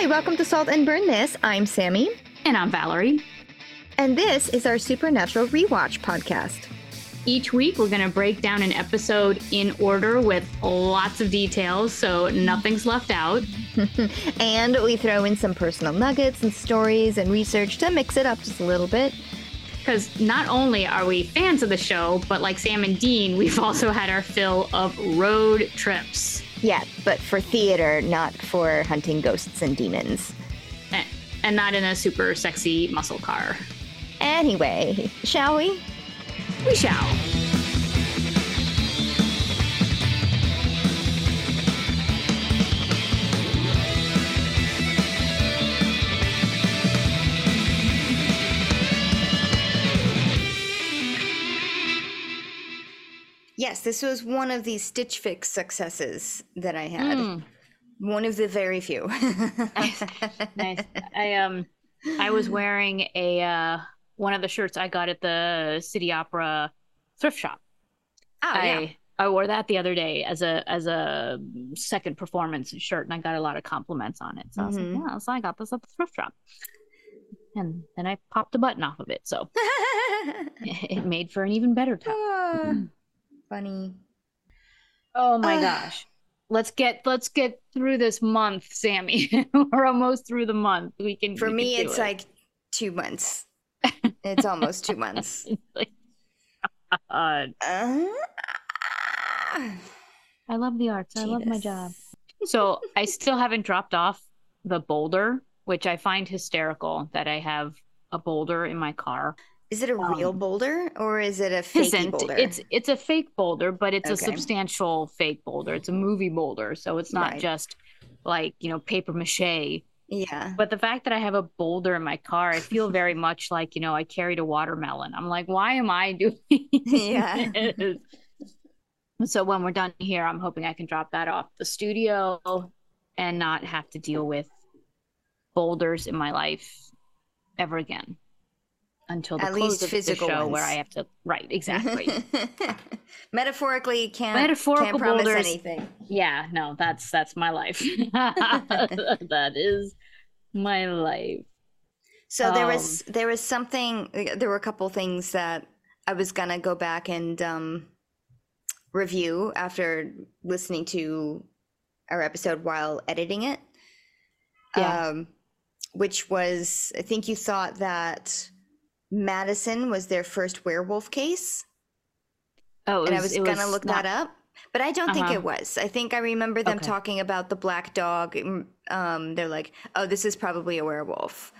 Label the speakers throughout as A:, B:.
A: Hi, welcome to Salt and Burn This. I'm Sami,
B: And I'm Valerie.
A: and this is our Supernatural Rewatch podcast.
B: Each week, we're going to break down an episode in order with lots of details, so nothing's left out.
A: And we throw in some personal nuggets and stories and research to mix it up just a little bit.
B: Because not only are we fans of the show, but like Sam and Dean, we've also had our fill of road trips.
A: Yeah, but for theater, not for hunting ghosts and demons.
B: Eh, And not in a super sexy muscle car.
A: Anyway, shall we?
B: We shall.
A: Yes, this was one of the Stitch Fix successes that I had. One of the very few.
B: nice. I um I was wearing a uh one of the shirts I got at the City Opera thrift shop.
A: Oh, yeah.
B: I I wore that the other day as a as a second performance shirt, and I got a lot of compliments on it. So I was like, yeah, so I got this at the thrift shop, and then I popped a button off of it, so it made for an even better top.
A: Ah, funny.
B: Oh my gosh. Let's get let's get through this month, Sami. We're almost through the month. We can
A: For
B: we
A: me,
B: can
A: it's
B: it.
A: like two months. It's almost two months.
B: Uh,
A: Uh,
B: I love the arts. I love my job. So I still haven't dropped off the boulder, which I find hysterical that I have a boulder in my car.
A: Is it a real
B: Um,
A: boulder or is it a fake boulder?
B: it's it's a fake boulder, but it's a substantial fake boulder. It's a movie boulder, so it's not
A: Right.
B: just like you know paper mache.
A: yeah.
B: But the fact that I have a boulder in my car, I feel very much like you know I carried a watermelon. I'm like, why am I doing?
A: Yeah.
B: this? So when we're done here, I'm hoping I can drop that off the studio and not have to deal with boulders in my life ever again until the
A: At
B: close
A: least
B: of the show where. I have to. Right, exactly.
A: Metaphorically, can't
B: Metaphorical
A: can't promise
B: boulders.
A: anything.
B: yeah, no, that's that's my life. that is my life.
A: So there
B: Um,
A: was there was something. There were a couple things that I was gonna go back and um, review after listening to our episode while editing it.
B: Yeah.
A: Um, which was, I think you thought that Madison was their first werewolf case.
B: Oh, it
A: and I was gonna look
B: not-
A: that up, but I don't think
B: Uh-huh.
A: it was. I think I remember them
B: Okay.
A: talking about the black dog. Um, they're like, "Oh, this is probably a werewolf."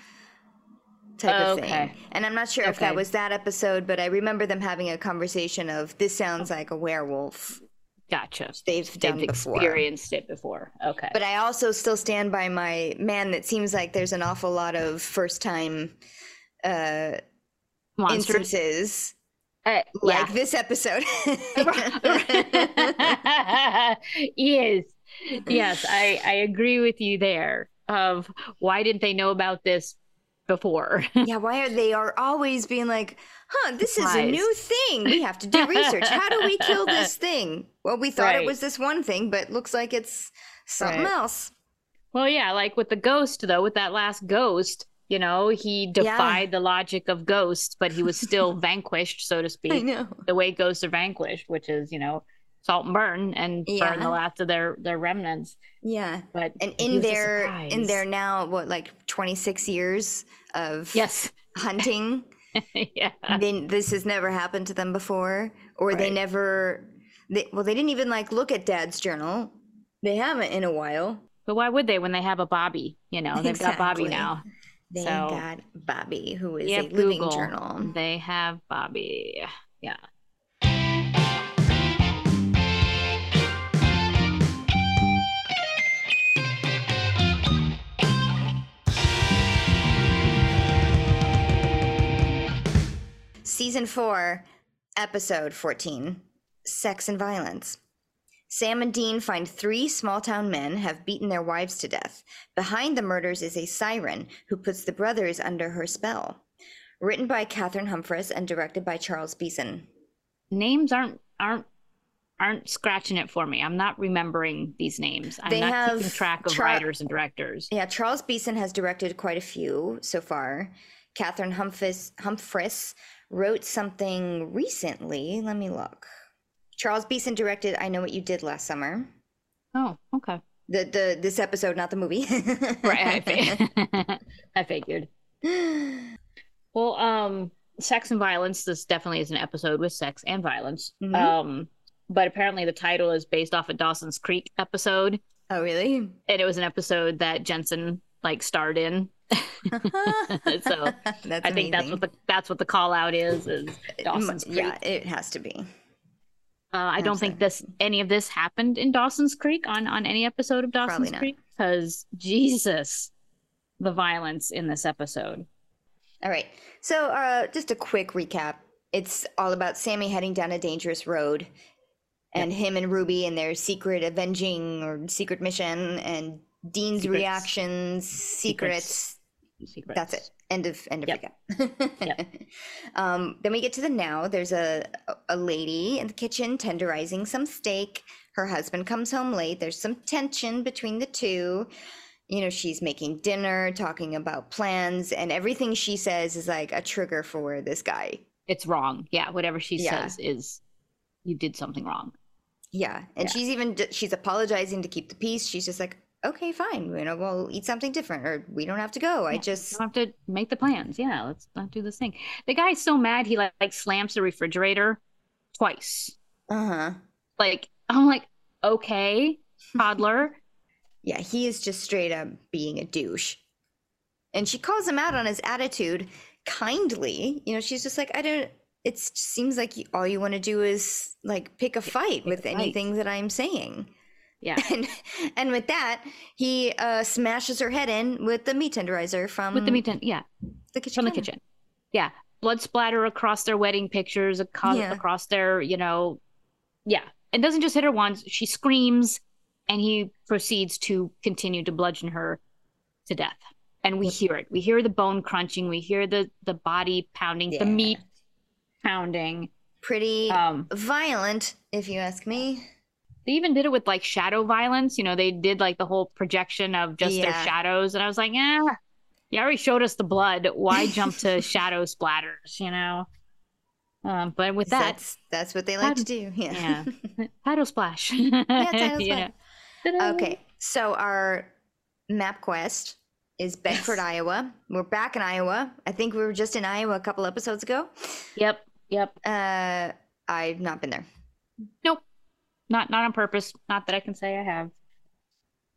A: Type of thing,
B: Okay.
A: and I'm not sure if that was that episode, but I remember them having a conversation of this sounds like a werewolf.
B: Gotcha.
A: They've done
B: They've
A: before.
B: experienced it before. Okay.
A: But I also still stand by my man. That seems like there's an awful lot of first time uh,
B: Monsters.
A: instances,
B: Uh,
A: like this episode.
B: yes. Yes, I, I agree with you there. Of why didn't they know about this before?
A: Yeah, why are they are always being like, huh, this is a new thing. We have to do research. How do we kill this thing? Well, we thought it was this one thing, but looks like it's something
B: Right.
A: else.
B: well, yeah, like with the ghost though, with that last ghost, you know, he defied the logic of ghosts, but he was still vanquished, so to speak.
A: I know.
B: The way ghosts are vanquished, which is, you know, salt and burn and burn the last of their their remnants.
A: Yeah.
B: But
A: And in their in their now what like 26 years of
B: yes,
A: hunting,
B: yeah,
A: they, this has never happened to them before or they never they, well they didn't even like look at dad's journal. They haven't in a while.
B: but why would they when they have a Bobby? You know, they've got Bobby now.
A: They
B: So-
A: got Bobby, who is a living
B: Google.
A: journal.
B: They have Bobby. Yeah.
A: Season 4, Episode 14 Sex and Violence. Sam and Dean find three small town men have beaten their wives to death. Behind the murders is a siren who puts the brothers under her spell. Written by Cathryn Humphris and directed by Charles Beeson.
B: Names aren't aren't aren't scratching it for me. I'm not remembering these names. I'm
A: They
B: not
A: have
B: keeping track of writers and directors.
A: Yeah, Charles Beeson has directed quite a few so far. Cathryn Humphris, Humphris wrote something recently. Let me look. Charles Beeson directed I Know What You Did Last Summer.
B: Oh, okay.
A: The the this episode, not the movie.
B: Right. I, I figured. Well, um, sex and violence. This definitely is an episode with sex and violence.
A: Mhm.
B: Um, but apparently the title is based off a Dawson's Creek episode,
A: oh, really?
B: and it was an episode that Jensen like starred in. so
A: that's
B: I think that's what the that's what the call out is. Is Dawson's Creek.
A: Yeah, it has to be.
B: Uh, I don't think this any of this happened in Dawson's Creek on on any episode of Dawson's. Creek because Jesus, the violence in this episode.
A: All right. So, uh, just a quick recap. It's all about Sammy heading down a dangerous road, and him and Ruby and their secret avenging or secret mission, and Dean's
B: Secrets.
A: reactions, secrets.
B: Secrets.
A: That's it. End of end of
B: Yep.
A: recap.
B: Yep.
A: um, then we get to the now. There's a a lady in the kitchen tenderizing some steak. Her husband comes home late. There's some tension between the two. You know, she's making dinner, talking about plans, and everything she says is like a trigger for this guy.
B: It's wrong. Yeah, whatever she
A: Yeah.
B: says is you did something wrong.
A: Yeah, and
B: Yeah.
A: she's even she's apologizing to keep the peace. She's just like, okay, fine, you know, we'll eat something different, or we don't have to go. I
B: Yeah,
A: just
B: don't have to make the plans. Yeah, let's not do this thing. The guy's so mad he like, like slams the refrigerator twice.
A: uh huh.
B: Like I'm like, okay, toddler.
A: Yeah, he is just straight up being a douche. And she calls him out on his attitude kindly. You know, she's just like, I don't, it seems like all you want to do is like pick a fight with
B: a fight.
A: anything that I'm saying.
B: Yeah.
A: And, and with that, he uh, smashes her head in with the meat tenderizer from
B: With the meat, tin- yeah,
A: the kitchen.
B: from the kitchen. Yeah, blood splatter across their wedding pictures, aco-
A: Yeah.
B: across their, you know, yeah. It doesn't just hit her once; she screams, and he proceeds to continue to bludgeon her to death. And we hear it. We hear the bone crunching. We hear the the body pounding,
A: Yeah.
B: the meat pounding.
A: Pretty
B: Um,
A: violent, if you ask me.
B: They even did it with like shadow violence. You know, they did like the whole projection of just their shadows, and I was like, yeah, you already showed us the blood. Why jump to shadow splatters? You know. Um, but with that,
A: that's that's what they like to do. Yeah.
B: yeah, title splash.
A: title
B: You
A: splash.
B: Ta-da.
A: Okay, so our map quest is Bedford, Iowa. We're back in Iowa. I think we were just in Iowa a couple episodes ago.
B: Yep. Yep.
A: Uh, I've not been there.
B: Nope. Not not on purpose. Not that I can say I have.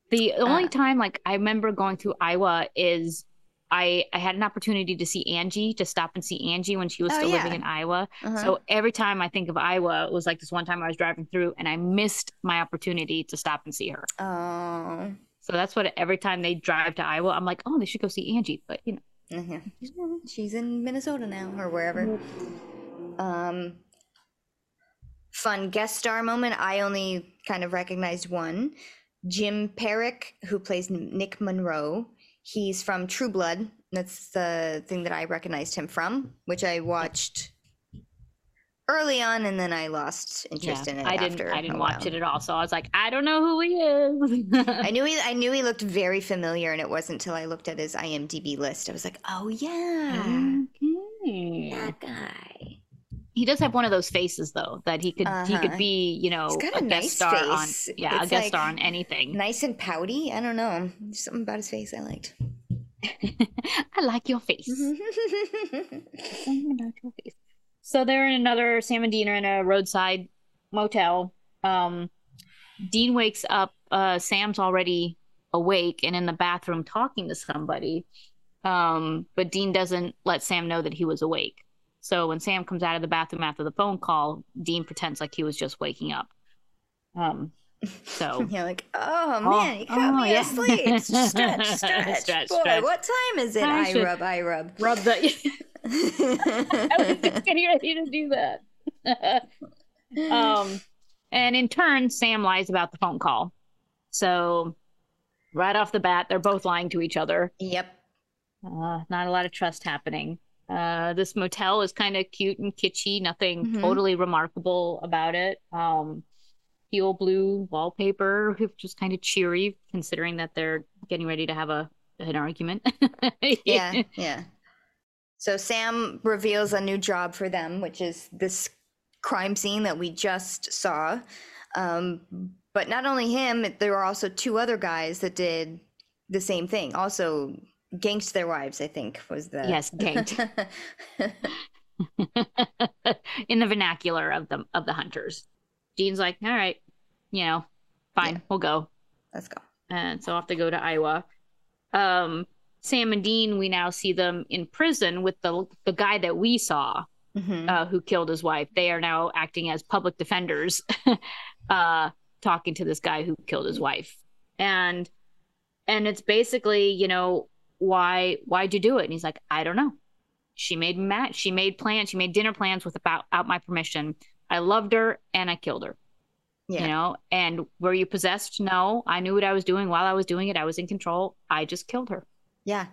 B: The only
A: Uh,
B: time like I remember going through Iowa is I I had an opportunity to see Angie to stop and see Angie when she was
A: Oh,
B: still living in Iowa.
A: Uh-huh.
B: So every time I think of Iowa, it was like this one time I was driving through and I missed my opportunity to stop and see her.
A: oh,
B: So that's what every time they drive to Iowa, I'm like, oh, they should go see Angie. But you know,
A: mhm. she's in Minnesota now or wherever. Um, fun guest star moment. I only kind of recognized one. Jim Parrack, who plays Nick Monroe. He's from True Blood. That's the thing that I recognized him from, which I watched early on, and then I lost interest in it.
B: I didn't
A: after
B: I didn't watch
A: while.
B: it at all. So I was like, I don't know who he is.
A: I knew he. I knew he looked very familiar, and it wasn't until I looked at his IMDb list. I was like, "Oh yeah,
B: Okay.
A: that guy."
B: He does have one of those faces though that he could he
A: Uh-huh.
B: could be, you know, a,
A: a
B: guest
A: nice
B: star
A: face.
B: on yeah, a guest
A: like
B: star on anything.
A: Nice and pouty. I don't know. There's something about his face I liked.
B: I like your face. Something about your face. So they're in another Sam and Dean are in a roadside motel. Um Dean wakes up, uh Sam's already awake and in the bathroom talking to somebody. Um, but Dean doesn't let Sam know that he was awake. So when Sam comes out of the bathroom after the phone call, Dean pretends like he was just waking up. Um, so
A: You're like, oh
B: Oh,
A: man, you caught
B: oh,
A: me
B: yeah.
A: asleep. Stretch, stretch.
B: Stretch,
A: Boy,
B: stretch.
A: what time is it?
B: I
A: I, rub, I rub.
B: rub the. I was just getting ready to do that. um, and in turn, Sam lies about the phone call. So right off the bat, they're both lying to each other.
A: yep.
B: Uh, not a lot of trust happening. Uh, this motel is kind of cute and kitschy. Nothing
A: Mhm.
B: totally remarkable about it. Um, teal blue wallpaper, which is kind of cheery considering that they're getting ready to have a an argument.
A: yeah, yeah. So Sam reveals a new job for them, which is this crime scene that we just saw. Um, but not only him, there were also two other guys that did the same thing. Also, ganked their wives. I think was the
B: yes, ganked. In the vernacular of the of the hunters, Dean's like, all right, you know, fine, yeah. we'll go.
A: Let's go.
B: And so off they go to Iowa. Um, Sam and Dean, we now see them in prison with the the guy that we saw mm-hmm. uh, who killed his wife. They are now acting as public defenders, uh, talking to this guy who killed his wife, and and it's basically, you know, why why'd you do it? And he's like, I don't know. She made mat. She made plans. She made dinner plans without out my permission. I loved her and I killed her. Yeah. You know, and were you possessed? No, I knew what I was doing while I was doing it. I was in control. I just killed her.
A: Yeah.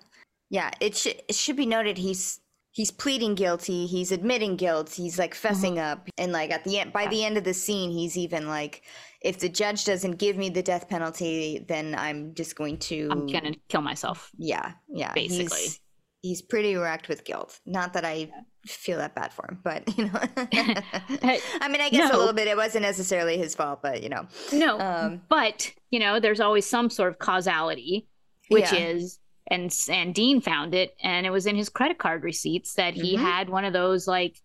A: Yeah. It should it should be noted he's he's pleading guilty. He's admitting guilt. He's like fessing mm-hmm. up. And like at the end by the end of the scene, he's even like, if the judge doesn't give me the death penalty, then I'm just going to
B: I'm gonna kill myself.
A: Yeah. Yeah.
B: Basically.
A: He's, he's pretty wrecked with guilt. Not that I feel that bad for him, but you know, I mean, I guess no. a little bit. It wasn't necessarily his fault, but you know,
B: no. Um, but you know, there's always some sort of causality, which yeah. is and and Dean found it, and it was in his credit card receipts that he mm-hmm. had one of those like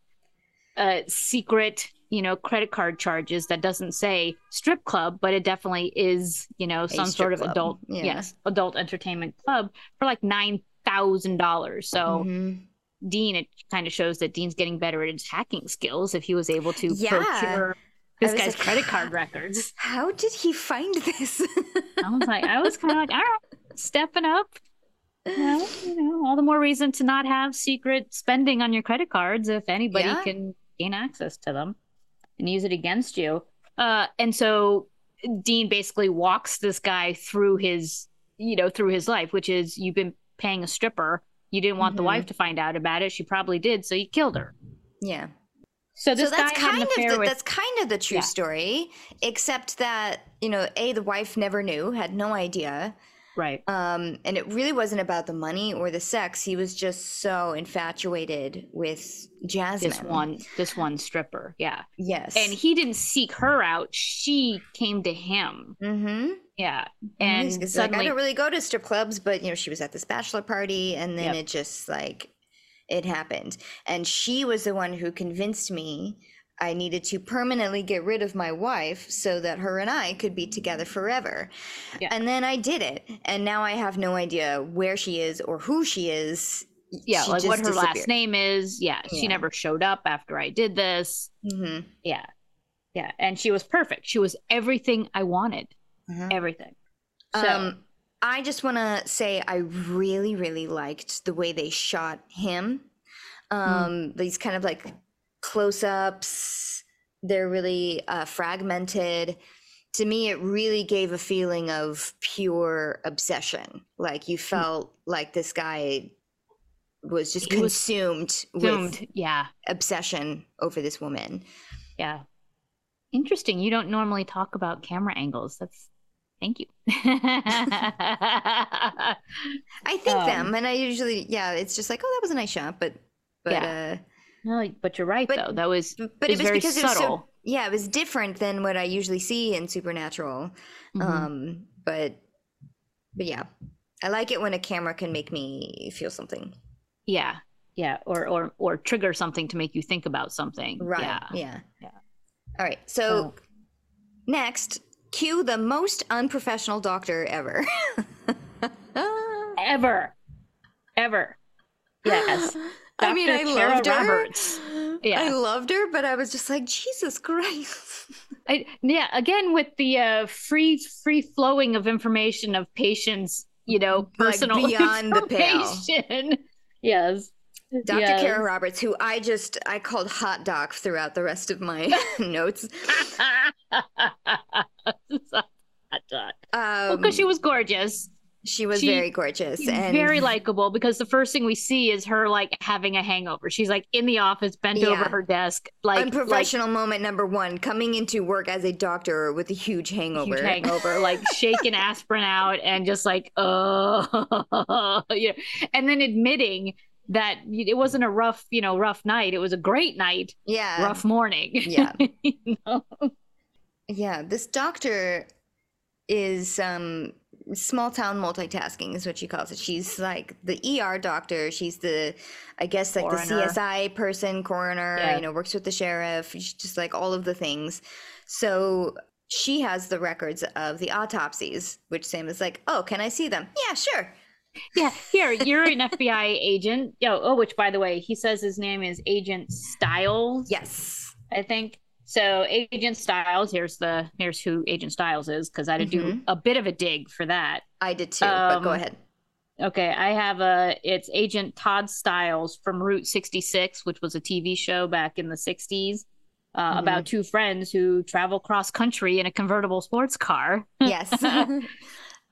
B: uh, secret, you know, credit card charges that doesn't say strip club, but it definitely is, you know, some sort of club. adult, yeah. yes, adult entertainment club for like nine thousand dollars. So. Mm-hmm. Dean, it kind of shows that Dean's getting better at his hacking skills if he was able to yeah. procure this guy's like, credit card records.
A: How did he find this?
B: I was like, I was kind of like, all right, stepping up well, you know, all the more reason to not have secret spending on your credit cards if anybody yeah. can gain access to them and use it against you. Uh, and so Dean basically walks this guy through his, you know, through his life, which is you've been paying a stripper. You didn't want mm-hmm. the wife to find out about it. She probably did, so you killed her.
A: Yeah.
B: So this so that's kind
A: of
B: the,
A: with... that's kind of the true yeah. story, except that you know, a the wife never knew, had no idea,
B: Right.
A: Um, and it really wasn't about the money or the sex. He was just so infatuated with Jasmine.
B: This one, this one stripper. Yeah.
A: Yes.
B: And he didn't seek her out. She came to him.
A: Mm-hmm.
B: Yeah. And
A: it's suddenly, like I don't really go to strip clubs, but you know, she was at this bachelor party, and then yep. it just like it happened. And she was the one who convinced me I needed to permanently get rid of my wife so that her and I could be together forever. Yeah. And then I did it. And now I have no idea where she is or who she is.
B: Yeah, she like what her last name is. Yeah, yeah, she never showed up after I did this.
A: Mm-hmm.
B: Yeah. Yeah. And she was perfect. She was everything I wanted. Mm-hmm. Everything.
A: So, um, I just want to say I really, really liked the way they shot him. Hmm. Um, mm. These kind of like close ups, they're really uh, fragmented. To me, it really gave a feeling of pure obsession. Like you hmm. felt like this guy was just he consumed was consumed, with
B: yeah
A: obsession over this woman.
B: Yeah, interesting. You don't normally talk about camera angles. That's thank you.
A: I think um, them, and I usually yeah, it's just like oh that was a nice shot, but but yeah. uh
B: no, but you're right but, though. That was but it was, very because subtle. It was so,
A: yeah, it was different than what I usually see in Supernatural. Mm-hmm. Um, but but yeah, I like it when a camera can make me feel something.
B: Yeah, yeah, or or or trigger something to make you think about something.
A: Right.
B: Yeah.
A: Yeah. yeah. All right. So oh. next, cue the most unprofessional doctor ever.
B: ever. Ever. Yes.
A: Dr. I mean, I loved Roberts. her. Yeah. I loved her, but I was just like, Jesus Christ.
B: I, yeah, again with the uh, free free flowing of information of patients, you know, personal like beyond the pale. yes.
A: Dr. Yes. Cara Roberts, who I just I called hot doc throughout the rest of my notes.
B: hot doc. Um, well, because she was gorgeous.
A: She was
B: She-
A: very gorgeous and
B: very likable because the first thing we see is her like having a hangover. She's like in the office, bent over her desk, like like
A: unprofessional moment number one coming into work as a doctor with a huge hangover.
B: huge hangover, like shaking aspirin out and just like, oh, know, and then admitting that it wasn't a rough, you know, rough night. It was a great night,
A: yeah.
B: rough morning.
A: Yeah.
B: You know?
A: Yeah, this doctor is um small town multitasking is what she calls it. She's like the ER doctor. She's the I guess like
B: Coroner.
A: the CSI person, coroner,
B: Yeah.
A: you know, works with the sheriff, she's just like all of the things. So she has the records of the autopsies, which Sam is like, "Oh, can I see them?" Yeah, sure.
B: yeah, here you're an FBI agent. Yo, oh, which by the way, he says his name is Agent Stiles.
A: Yes.
B: I think. So Agent Stiles, here's the here's who Agent Stiles is because I had to do a bit of a dig for that.
A: I did too, but go
B: Um,
A: ahead.
B: Okay, I have a it's Agent Tod Stiles from Route 66, which was a TV show back in the 60s uh,
A: Mhm.
B: about two friends who travel cross country in a convertible sports car.
A: Yes.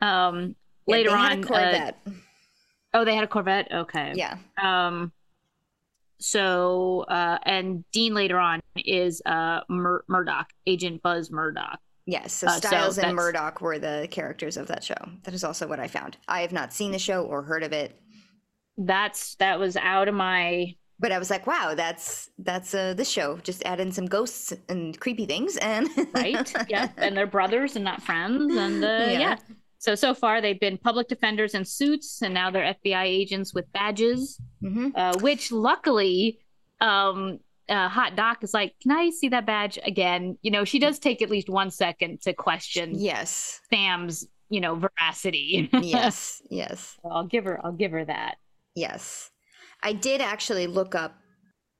B: Um,
A: Yeah,
B: later
A: they had
B: on,
A: a
B: uh, oh, they had a Corvette. Okay.
A: yeah.
B: Um, so uh, and Dean later on is uh Mur- Murdock, Agent Buz Murdock.
A: Yes, so
B: Uh, so
A: Stiles and
B: that's-
A: Murdock were the characters of that show. That is also what I found. I have not seen the show or heard of it,
B: That's that was out of my
A: but I was like, wow, that's that's uh, this show. Just add in some ghosts and creepy things, and
B: right. yeah, and they're brothers and not friends, and uh,
A: Yeah.
B: yeah. So so far they've been public defenders in suits, and now they're FBI agents with badges.
A: hmm
B: Uh, which luckily, um, uh, Hot Doc is like, "Can I see that badge again?" You know, she does take at least one second to question
A: yes,
B: Sam's, you know, veracity.
A: yes, yes,
B: I'll give her. I'll give her that.
A: yes. I did actually look up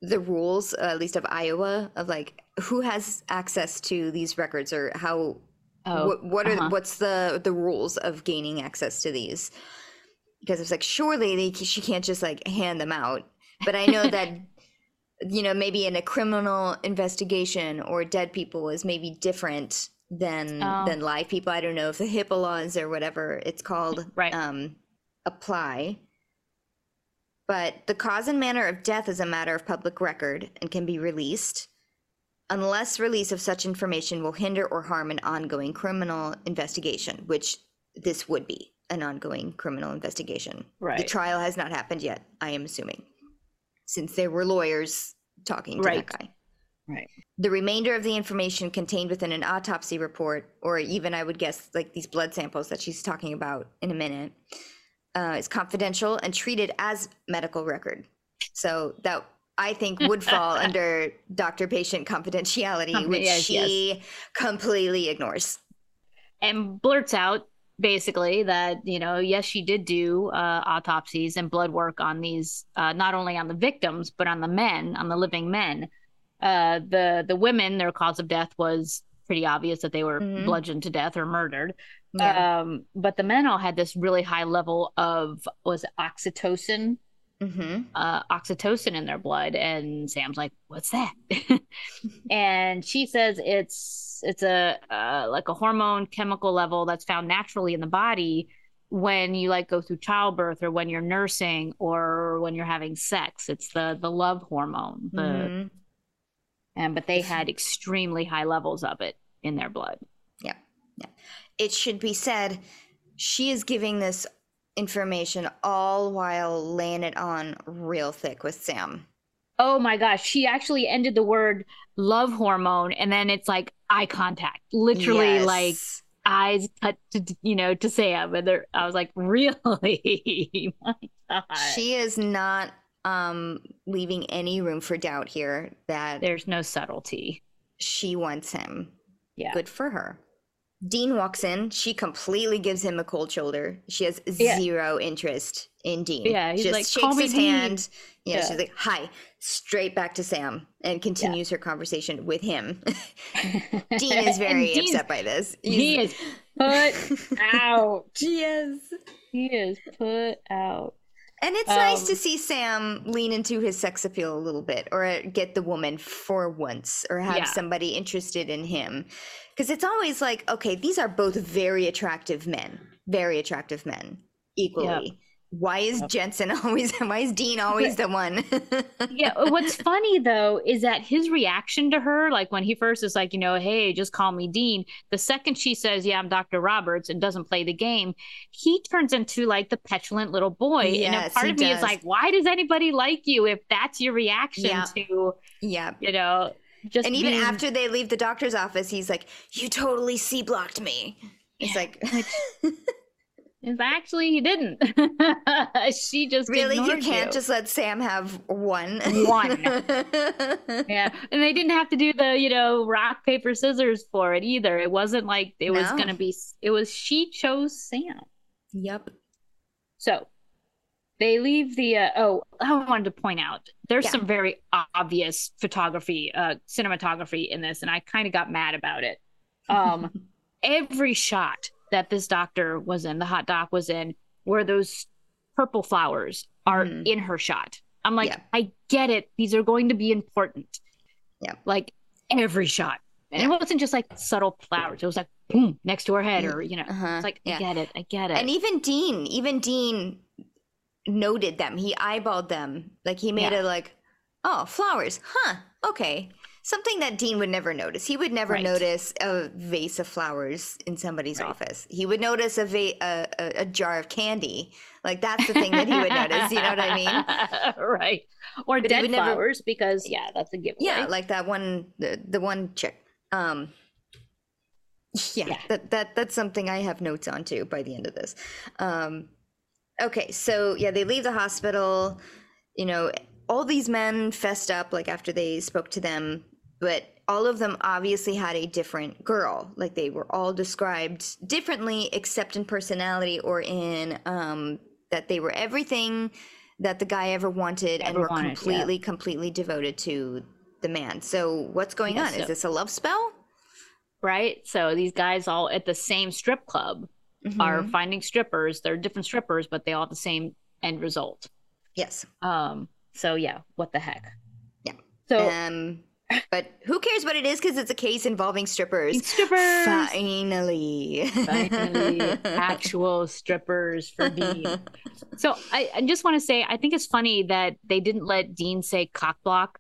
A: the rules, uh, at least of Iowa, of like who has access to these records or how
B: Oh,
A: what, what are
B: uh-huh.
A: what's the the rules of gaining access to these because it's like surely they, she can't just like hand them out but i know that you know maybe in a criminal investigation or dead people is maybe different than
B: Oh.
A: than live people i don't know if the hipaa laws or whatever it's called
B: Right.
A: um apply but the cause and manner of death is a matter of public record and can be released unless release of such information will hinder or harm an ongoing criminal investigation, which this would be an ongoing criminal investigation.
B: Right.
A: The trial has not happened yet, I am assuming, since there were lawyers talking to
B: Right.
A: that guy.
B: Right.
A: The remainder of the information contained within an autopsy report, or even I would guess like these blood samples that she's talking about in a minute, uh, is confidential and treated as medical record. So that I think would fall under doctor patient confidentiality,
B: Confi-
A: which
B: yes,
A: she completely ignores.
B: and blurts out basically that you know yes she did do uh, autopsies and blood work on these uh, not only on the victims but on the men on the living men uh, the the women their cause of death was pretty obvious that they were
A: Mhm.
B: bludgeoned to death or murdered
A: Yeah.
B: um, but the men all had this really high level of was it oxytocin
A: hmm
B: uh, oxytocin in their blood. And sam's like what's that? And she says it's it's a uh, like a hormone chemical level that's found naturally in the body when you like go through childbirth or when you're nursing or when you're having sex. It's the the love hormone the
A: Mhm.
B: and but they had extremely high levels of it in their blood. Yeah. Yeah.
A: It should be said, she is giving this information all while laying it on real thick with Sam.
B: oh my gosh she actually ended the word love hormone and then it's like eye contact literally
A: Yes.
B: like eyes cut to you know to Sam, and I was like, really? My God.
A: she is not um leaving any room for doubt here that
B: There's no subtlety.
A: she wants him.
B: Yeah.
A: Good for her. Dean walks in. She completely gives him a cold shoulder. She has
B: Yeah.
A: zero interest in Dean.
B: Yeah, he's
A: just
B: like,
A: shakes
B: "Call me
A: his
B: Dean."
A: hand. Yeah,
B: Yeah.
A: she's like, "Hi," straight back to Sam, and continues her conversation with him. Dean is very upset by this.
B: He is put out.
A: Yes.
B: He is put out.
A: And it's nice
B: Um,
A: to see Sam lean into his sex appeal a little bit or get the woman for once or have
B: Yeah.
A: somebody interested in him. Because it's always like, okay, these are both very attractive men, very attractive men equally. Why is
B: Yep.
A: Jensen always, why is Dean always the one?
B: yeah what's funny though is that his reaction to her like when he first is like you know hey just call me dean the second she says yeah i'm dr roberts and doesn't play the game he turns into like the petulant little boy
A: yes, and
B: a part of me is like why does anybody like you if that's your reaction
A: Yeah.
B: to
A: yeah.
B: you know just
A: And even
B: being-
A: after they leave the doctor's office, he's like, you totally C blocked me. It's
B: Yeah,
A: like,
B: actually he didn't she just
A: really? You can't just let Sam have one?
B: One. yeah and they didn't have to do the you know rock paper scissors for it either it wasn't like it was gonna be it was she chose sam
A: yep.
B: so they leave the uh, oh i wanted to point out there's
A: Yeah.
B: some very obvious photography uh cinematography in this and i kind of got mad about it um every shot that this doctor was in the hot doc was in where those purple flowers are
A: Mhm.
B: in her shot i'm like
A: Yeah.
B: i get it these are going to be important
A: Yeah.
B: like every shot and
A: Yeah.
B: it wasn't just like subtle flowers it was like boom next to her head
A: Mm,
B: or you know
A: Uh-huh.
B: it's like i get it i get it
A: And even Dean, even Dean noted them. He eyeballed them. Like he made
B: Yeah.
A: a like, oh, flowers. Huh. Okay. Something that Dean would never notice. He would never
B: Right.
A: notice a vase of flowers in somebody's
B: Right.
A: office. He would notice a, va- a, a a jar of candy. Like that's the thing that he would notice. You know what I mean?
B: right or
A: But
B: dead
A: would never-
B: flowers because yeah that's a giveaway
A: Yeah, like that one, the, the one chick. Um, yeah,
B: Yeah.
A: that that that's something I have notes on too by the end of this. Um, okay, so yeah, they leave the hospital. You know, all these men fessed up like after they spoke to them, but all of them obviously had a different girl. Like they were all described differently, except in personality or in um, that they were everything that the guy ever wanted and were
B: wanted, yeah.
A: completely, completely devoted to the man. So what's going
B: Yeah,
A: on?
B: so-
A: Is this a love spell?
B: right so these guys all at the same strip club are
A: Mhm.
B: finding strippers they're different strippers but they all have the same end result
A: yes.
B: um so yeah what the heck
A: Yeah.
B: so
A: Um, but who cares what it is? Because it's a case involving strippers.
B: strippers
A: Finally.
B: finally actual strippers for dean so I, I just want to say i think it's funny that they didn't let dean say cock block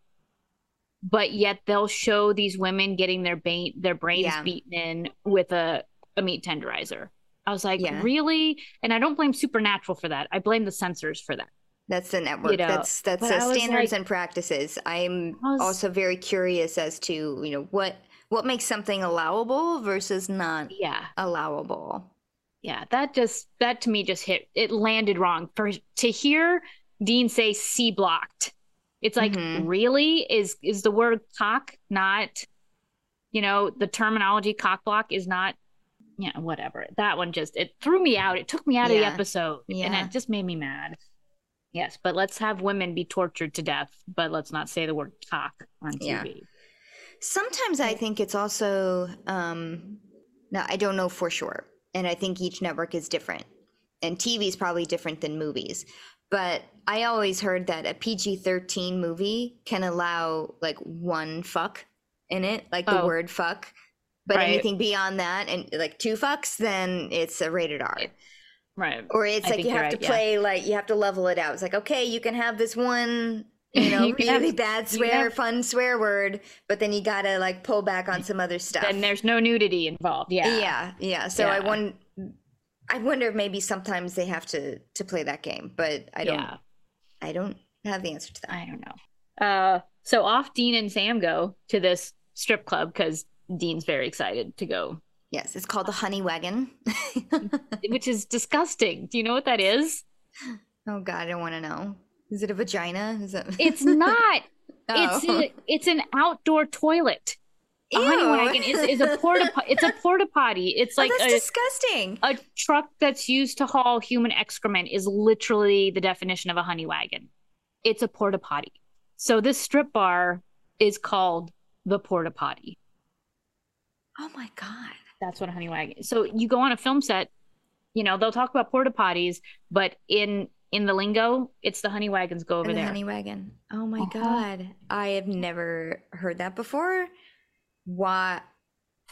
B: but yet they'll show these women getting their ba- their brains
A: Yeah.
B: beaten in with a, a meat tenderizer i was like
A: Yeah.
B: really and i don't blame supernatural for that i blame the censors for that
A: That's the network.
B: know,
A: that's that's standards
B: like-
A: and practices. I'm
B: was-
A: also very curious as to you know what what makes something allowable versus not
B: yeah
A: allowable.
B: yeah that just that to me just hit it landed wrong for to hear dean say c blocked it's like
A: Mhm.
B: really is is the word cock not you know the terminology cock block is not yeah whatever that one just it threw me out it took me out of the episode
A: yeah.
B: and it just made me mad yes but let's have women be tortured to death but let's not say the word cock on tv
A: Yeah. Sometimes I think it's also um now I don't know for sure. And I think each network is different. And TV is probably different than movies. But I always heard that a PG-13 movie can allow like one fuck in it, like the
B: Oh.
A: word fuck. But
B: Right.
A: anything beyond that and like two fucks, then it's a rated R.
B: right
A: Or it's
B: I
A: like you have to
B: right, yeah.
A: play like you have to level it out. It's like okay, you can have this one, you know,
B: You can have-
A: really bad swear,
B: have-
A: fun swear word, but then you gotta like pull back on some other stuff.
B: and there's no nudity involved yeah
A: yeah, yeah. So I wonder, I wonder if maybe sometimes they have to to play that game, but I don't,
B: yeah
A: I don't have the answer to that.
B: I don't know. Uh, so off Dean and Sam go to this strip club because Dean's very excited to go,
A: Yes, it's called the Honey Wagon.
B: which is disgusting. Do you know what that is?
A: oh God, I don't want to know. Is it a vagina? Is it?
B: It's not. Oh. It's
A: Oh.
B: a, it's an outdoor toilet. A honey wagon is, is a porta. It's a porta potty. It's
A: Oh,
B: like
A: that's
B: a,
A: disgusting.
B: a truck that's used to haul human excrement. Is literally the definition of a honey wagon. It's a porta potty. So this strip bar is called the porta potty.
A: Oh my God.
B: That's what a honey wagon is. So you go on a film set, you know, they'll talk about porta potties, but in in the lingo, it's the honey wagons go over
A: the
B: there.
A: honey wagon. Oh my
B: Uh-huh.
A: god. I have never heard that before. Why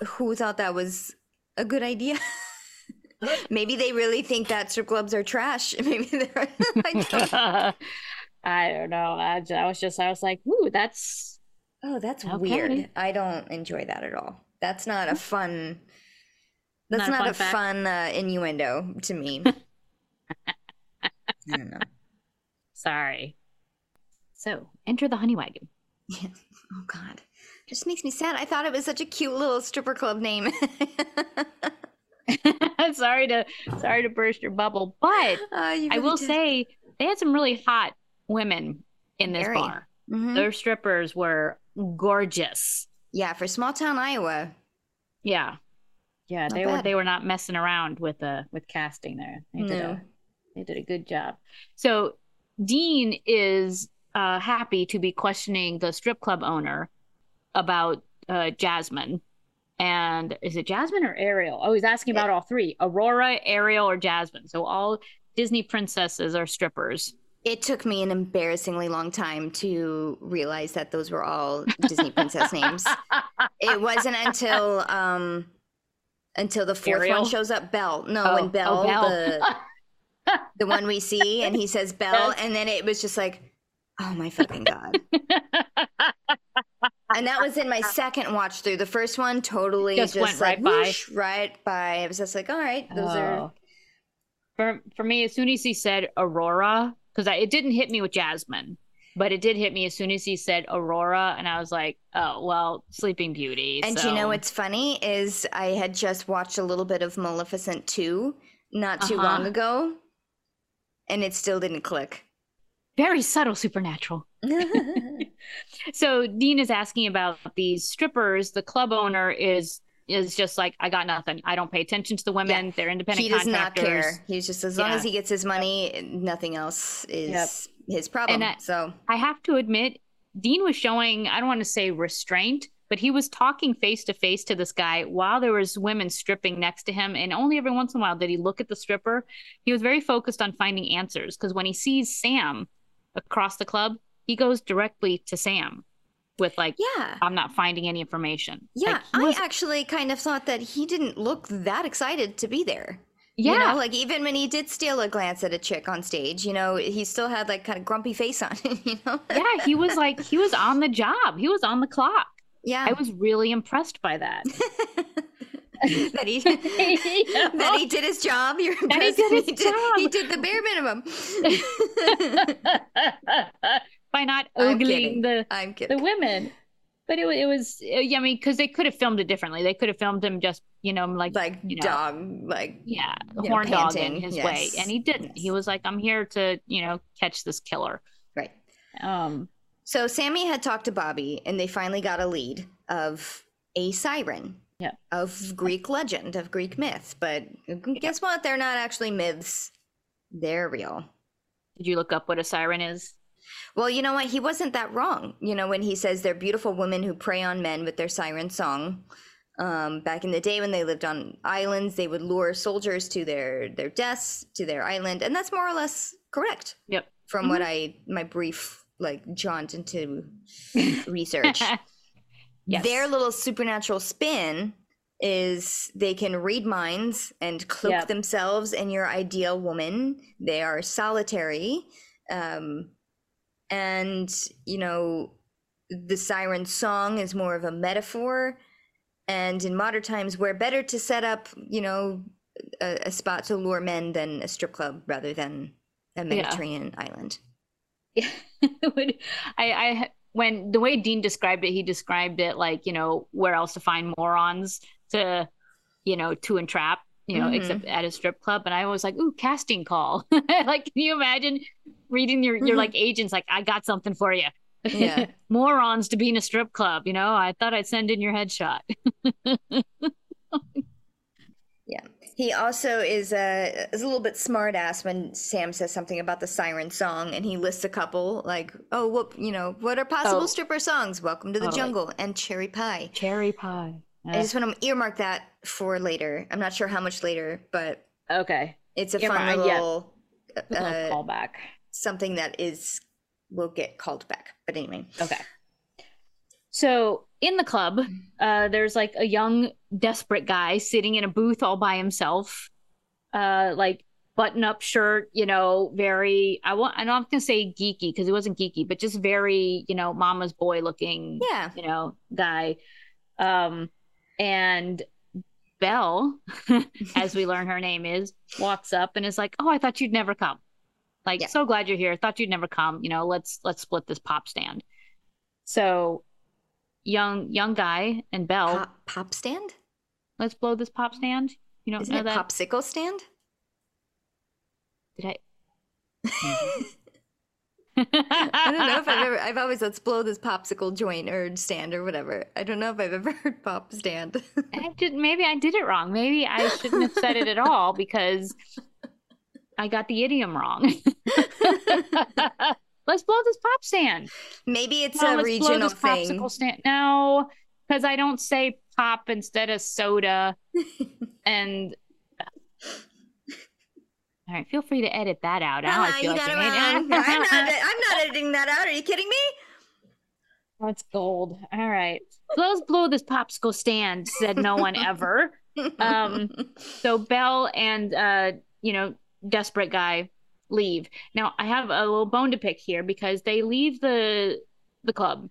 A: who thought that was a good idea? Maybe they really think that strip clubs are trash. Maybe they're I don't-
B: I don't know. I, I was just, I was like, ooh, that's
A: Oh, that's
B: Okay.
A: weird. I don't enjoy that at all. That's not a fun That's
B: Not
A: not,
B: a
A: a
B: fun
A: fun, uh, innuendo to me. I don't know.
B: sorry. So enter the honey wagon.
A: Yeah. Oh God, it just makes me sad. I thought it was such a cute little stripper club name.
B: sorry to, sorry to burst your bubble, but
A: Uh, you
B: I will
A: did.
B: say they had some really hot women in this
A: Very.
B: bar.
A: Mhm.
B: Their strippers were gorgeous.
A: Yeah, for small town Iowa.
B: Yeah. Yeah,
A: Not
B: they were they were not messing around with uh with casting there. They did
A: No.
B: a they did a good job. So Dean is uh happy to be questioning the strip club owner about uh Jasmine. And is it Jasmine or Ariel? Oh, he's asking about all three. Aurora, Ariel, or Jasmine. So all Disney princesses are strippers.
A: It took me an embarrassingly long time to realize that those were all Disney princess names. It wasn't until um until the fourth
B: Ariel?
A: one shows up, Belle. No,
B: Oh,
A: when
B: oh,
A: Belle,
B: Belle.
A: the the one we see, and he says Belle, and then it was just like, oh my fucking god. And that was in my second watch through. The first one totally
B: Just
A: just,
B: went
A: like
B: right by.
A: right by. I was just like, all right, those are
B: Oh. for for me as soon as he said Aurora because it didn't hit me with Jasmine, but it did hit me as soon as he said Aurora, and I was like, oh well, Sleeping Beauty.
A: And
B: so-
A: you know what's funny is I had just watched a little bit of Maleficent 2 not too
B: Uh-huh.
A: long ago, and it still didn't click.
B: very subtle supernatural. So Dean is asking about these strippers. The club owner is is just like, I got nothing. I don't pay attention to the women. They're independent
A: he does not care. He's just as long
B: Yeah.
A: as he gets his money, nothing else is
B: Yep.
A: his problem.
B: I-
A: so
B: I have to admit, Dean was showing, I don't want to say restraint, but he was talking face to face to this guy while there was women stripping next to him. And only every once in a while did he look at the stripper. He was very focused on finding answers because when he sees Sam across the club, he goes directly to Sam with like,
A: yeah.
B: I'm not finding any information.
A: Yeah,
B: Like, he
A: I actually kind of thought that he didn't look that excited to be there.
B: yeah.
A: You know, like even when he did steal a glance at a chick on stage, you know, he still had like kind of grumpy face on it, you know?
B: yeah, he was like, he was on the job. He was on the clock.
A: Yeah.
B: I was really impressed by that.
A: that he that he did his job. You're
B: That he did his job.
A: He did the bare minimum.
B: By not ogling the the women. But it, it was, yeah, I mean, because they could have filmed it differently. They could have filmed him just, you know, like,
A: Like
B: you know,
A: dog, like
B: yeah,
A: you know,
B: horn dogging
A: panting.
B: his way, and he didn't. He was like, "I'm here to, you know, catch this killer."
A: right.
B: Um,
A: So Sammy had talked to Bobby, and they finally got a lead of a siren.
B: Yeah.
A: Of Greek legend, of Greek myth. But guess what? They're not actually myths. They're real.
B: did you look up what a siren is?
A: Well, you know what? He wasn't that wrong. You know, when he says they're beautiful women who prey on men with their siren song. Um, back in the day when they lived on islands, they would lure soldiers to their their deaths, to their island, and that's more or less correct
B: Yep.
A: from what I my brief like jaunt into research.
B: Yes.
A: Their little supernatural spin is they can read minds and cloak
B: Yep.
A: themselves in your ideal woman. They are solitary. Um, and, you know, the siren song is more of a metaphor. And in modern times, we're better to set up, you know, a, a spot to lure men than a strip club rather than a Mediterranean island.
B: yeah I, I when the way Dean described it, he described it like you know where else to find morons to, you know, to entrap, you know,
A: Mhm.
B: except at a strip club. And I was like, ooh, casting call. like, can you imagine reading your your
A: Mhm.
B: like agents like, I got something for you.
A: Yeah.
B: morons to be in a strip club. You know, I thought I'd send in your headshot. Yeah.
A: He also is a is a little bit smart ass when Sam says something about the siren song and he lists a couple like, oh, what you know, what are possible
B: Oh.
A: stripper songs? Welcome to the
B: Oh, like-
A: jungle and cherry pie.
B: Cherry pie.
A: I just want to earmark that for later. I'm not sure how much later, but
B: okay.
A: it's a fun
B: yeah.
A: little uh,
B: callback.
A: something that is will get called back. But anyway,
B: Okay. So in the club, uh, there's like a young, desperate guy sitting in a booth all by himself, uh, like button up shirt, you know, very, I want, I'm not going to say geeky because he wasn't geeky, but just very, you know, mama's boy looking,
A: yeah,
B: you know, guy. Um, and Belle, as we learn her name is, walks up and is like, "Oh, I thought you'd never come. Like,
A: Yeah.
B: so glad you're here. Thought you'd never come. You know, let's let's split this pop stand." So, young young guy and Belle,
A: pop, pop stand.
B: let's blow this pop stand. You don't
A: Isn't
B: know
A: it
B: that?
A: popsicle stand?
B: Did I?
A: I don't know if I've ever. I've always let's blow this popsicle joint or stand or whatever. I don't know if I've ever heard pop stand.
B: I did, maybe I did it wrong. Maybe I shouldn't have said it at all because I got the idiom wrong. Let's blow this pop stand.
A: Maybe it's
B: No,
A: a
B: let's blow
A: regional
B: this
A: thing.
B: popsicle stand. No, because I don't say pop instead of soda. and all right, feel free to edit that out. Now I feel
A: you
B: like
A: got
B: you
A: it
B: made
A: wrong. I'm not. I'm not editing that out. Are you kidding me?
B: That's gold. All right, let's blow this popsicle stand. Said no one ever. Um, So Belle and uh, you know, desperate guy leave. Now I have a little bone to pick here because they leave the the club.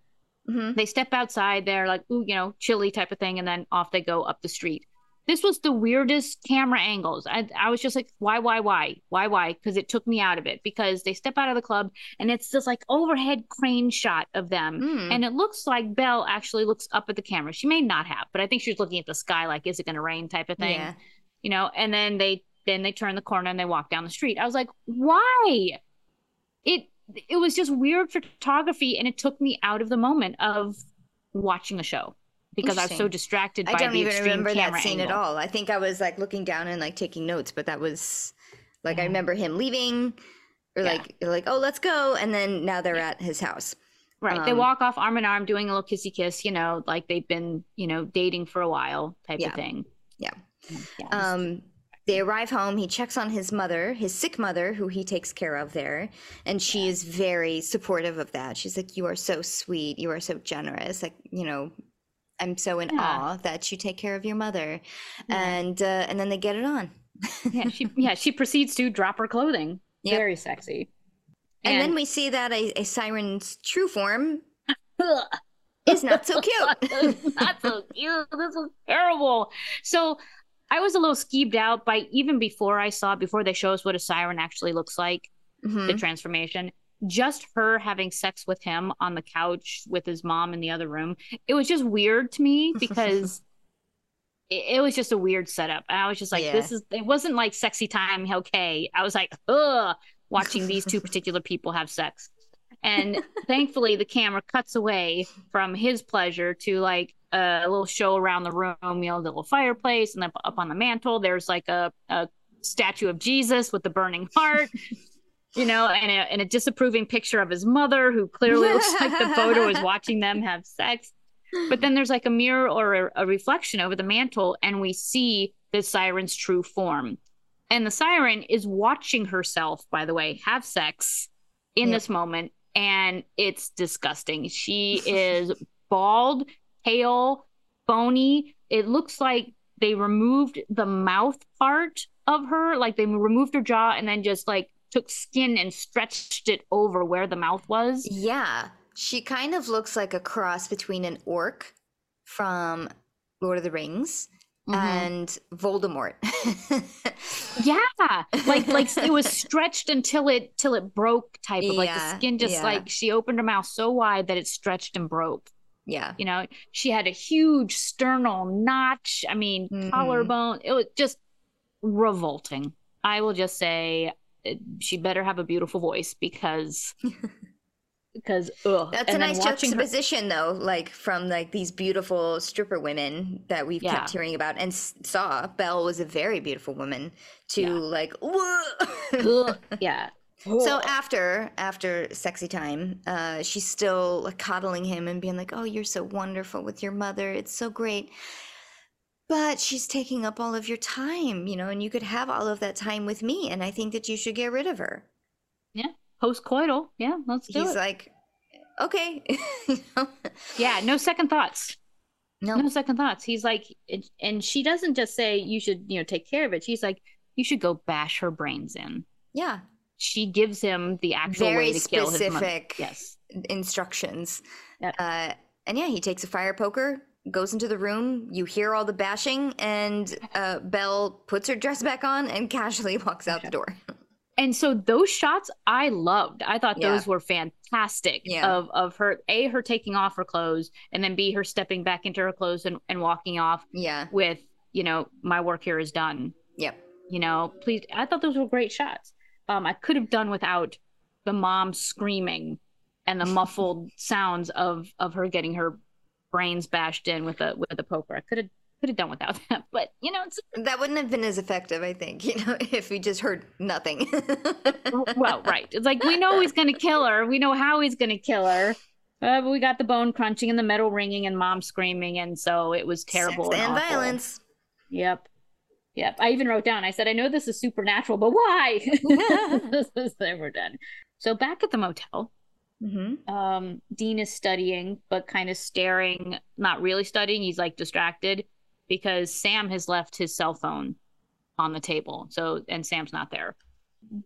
A: Mhm.
B: They step outside, they're like, ooh, you know, chilly type of thing, and then off they go up the street. This was the weirdest camera angles. I, I was just like, why, why, why, why, why? Because it took me out of it. Because they step out of the club and it's this like overhead crane shot of them.
A: Mm.
B: And it looks like Belle actually looks up at the camera. She may not have, but I think she was looking at the sky, like, is it going to rain type of thing
A: Yeah.
B: you know and then they then they turn the corner and they walk down the street i was like why it it was just weird photography and it took me out of the moment of watching a show because i was so distracted by
A: I don't even remember that scene at all. I think I was like looking down and like taking notes, but that was like I remember him leaving, or
B: Yeah.
A: like like oh let's go, and then now they're at his house.
B: right they
A: Um,
B: walk off arm in arm doing a little kissy kiss you know like they've been you know dating for a while type
A: Yeah.
B: of thing
A: Yeah.
B: yeah,
A: Um, they arrive home. He checks on his mother, his sick mother, who he takes care of there, and she is very supportive of that. She's like, "You are so sweet. You are so generous. Like, you know, I'm so in
B: Yeah.
A: awe that you take care of your mother."
B: Yeah.
A: And uh, and then they get it on.
B: yeah she yeah she proceeds to drop her clothing
A: Yep.
B: very sexy
A: And, then we see that a, a siren's true form is not so cute.
B: not so cute. This was terrible. So I was a little skeeved out by even before I saw before they show us what a siren actually looks like, the
A: Mhm.
B: transformation. Just her having sex with him on the couch with his mom in the other room. It was just weird to me because it, it was just a weird setup. And I was just like,
A: Yeah.
B: this is it wasn't like sexy time, okay. I was like, ugh, watching these two particular people have sex. And thankfully, the camera cuts away from his pleasure to like a little show around the room, you know, the little fireplace, and then up on the mantle, there's like a, a statue of Jesus with the burning heart, you know, and a, and a disapproving picture of his mother, who clearly looks like the photo is watching them have sex. But then there's like a mirror or a, a reflection over the mantle, and we see the siren's true form. And the siren is watching herself, by the way, have sex in this moment, and it's disgusting. She is bald, pale, bony. It looks like they removed the mouth part of her, like they removed her jaw and then just like took skin and stretched it over where the mouth was.
A: Yeah, she kind of looks like a cross between an orc from Lord of the Rings
B: Mhm.
A: and Voldemort.
B: Yeah, like like it was stretched until it till it broke type of like the skin just
A: yeah.
B: like she opened her mouth so wide that it stretched and broke.
A: yeah.
B: You know, she had a huge sternal notch. I mean,
A: Mhm.
B: collarbone. It was just revolting. I will just say she better have a beautiful voice because because ugh.
A: That's
B: And
A: a nice
B: watching her-
A: juxtaposition, though, like from like these beautiful stripper women that we've
B: Yeah.
A: kept hearing about and s- saw. Belle was a very beautiful woman. To
B: Yeah.
A: like,
B: yeah.
A: So after after sexy time, uh, she's still like, coddling him and being like, "Oh, you're so wonderful with your mother. It's so great." But she's taking up all of your time, you know, and you could have all of that time with me. And I think that you should get rid of her.
B: Yeah. Post coital. Yeah. Let's do
A: He's
B: it.
A: like, okay. You know?
B: yeah. No second thoughts.
A: no,
B: No second thoughts. He's like, and- she doesn't just say you should, you know, take care of it. She's like, you should go bash her brains in.
A: yeah.
B: She gives him the actual
A: Very
B: way to kill his mother.
A: specific.
B: Yes.
A: instructions.
B: Yep.
A: Uh, and yeah, he takes a fire poker, goes into the room. You hear all the bashing, and uh, Belle puts her dress back on and casually walks out the door.
B: and so those shots I loved. I thought
A: Yeah.
B: those were fantastic.
A: Yeah.
B: Of of her a her taking off her clothes and then b her stepping back into her clothes and, and walking off
A: Yeah.
B: with you know my work here is done.
A: Yep.
B: You know, please. I thought those were great shots. Um, I could have done without the mom screaming and the muffled sounds of of her getting her brains bashed in with a with a poker. I could have could have done without that, but you know, it's
A: That wouldn't have been as effective, I think, you know, if we just heard nothing.
B: well, right. It's like we know he's going to kill her. We know how he's going to kill her. Uh, but we got the bone crunching and the metal ringing and mom screaming, and so it was terrible
A: Sex and
B: awful.
A: violence.
B: Yep, yep. I even wrote down. I said, I know this is supernatural, but why? this is then we're done. So back at the motel,
A: hmm
B: um, Dean is studying, but kind of staring, not really studying. He's like distracted because Sam has left his cell phone on the table. So, and Sam's not there.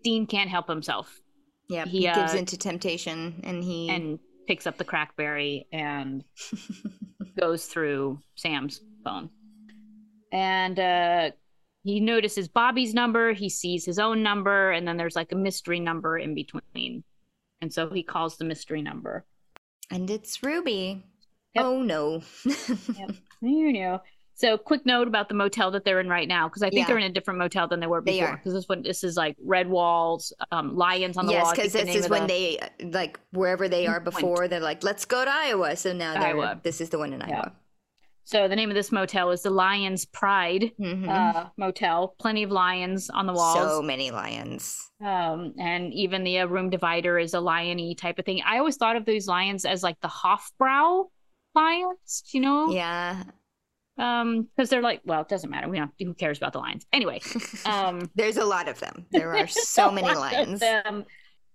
B: Dean can't help himself
A: Yeah,
B: He,
A: he, gives
B: uh,
A: into temptation and he.
B: and picks up the crackberry and goes through Sam's phone. And uh, he notices Bobby's number, he sees his own number, and then there's like a mystery number in between. And so he calls the mystery number.
A: and it's Ruby.
B: Yep.
A: Oh no.
B: You know. So quick note about the motel that they're in right now, because I think
A: Yeah.
B: they're in a different motel than they were before. Because this one, this is like red walls, um, lions on the
A: yes,
B: wall. Think
A: because this is when
B: the-
A: they like wherever they are
B: Went.
A: before. They're like, let's go to Iowa. So now they're
B: Iowa.
A: this is the one in
B: Yeah. So the name of this motel is the Lions Pride
A: Mhm.
B: uh, Motel. Plenty of lions on the walls.
A: so many lions.
B: um, and even the uh, room divider is a lion-y type of thing. I always thought of those lions as like the Hofbrow lions, you know?
A: Yeah.
B: Um, because they're like, well, it doesn't matter. We don't. Who cares about the lions? Anyway, um,
A: There's a lot of them. There are so many lions.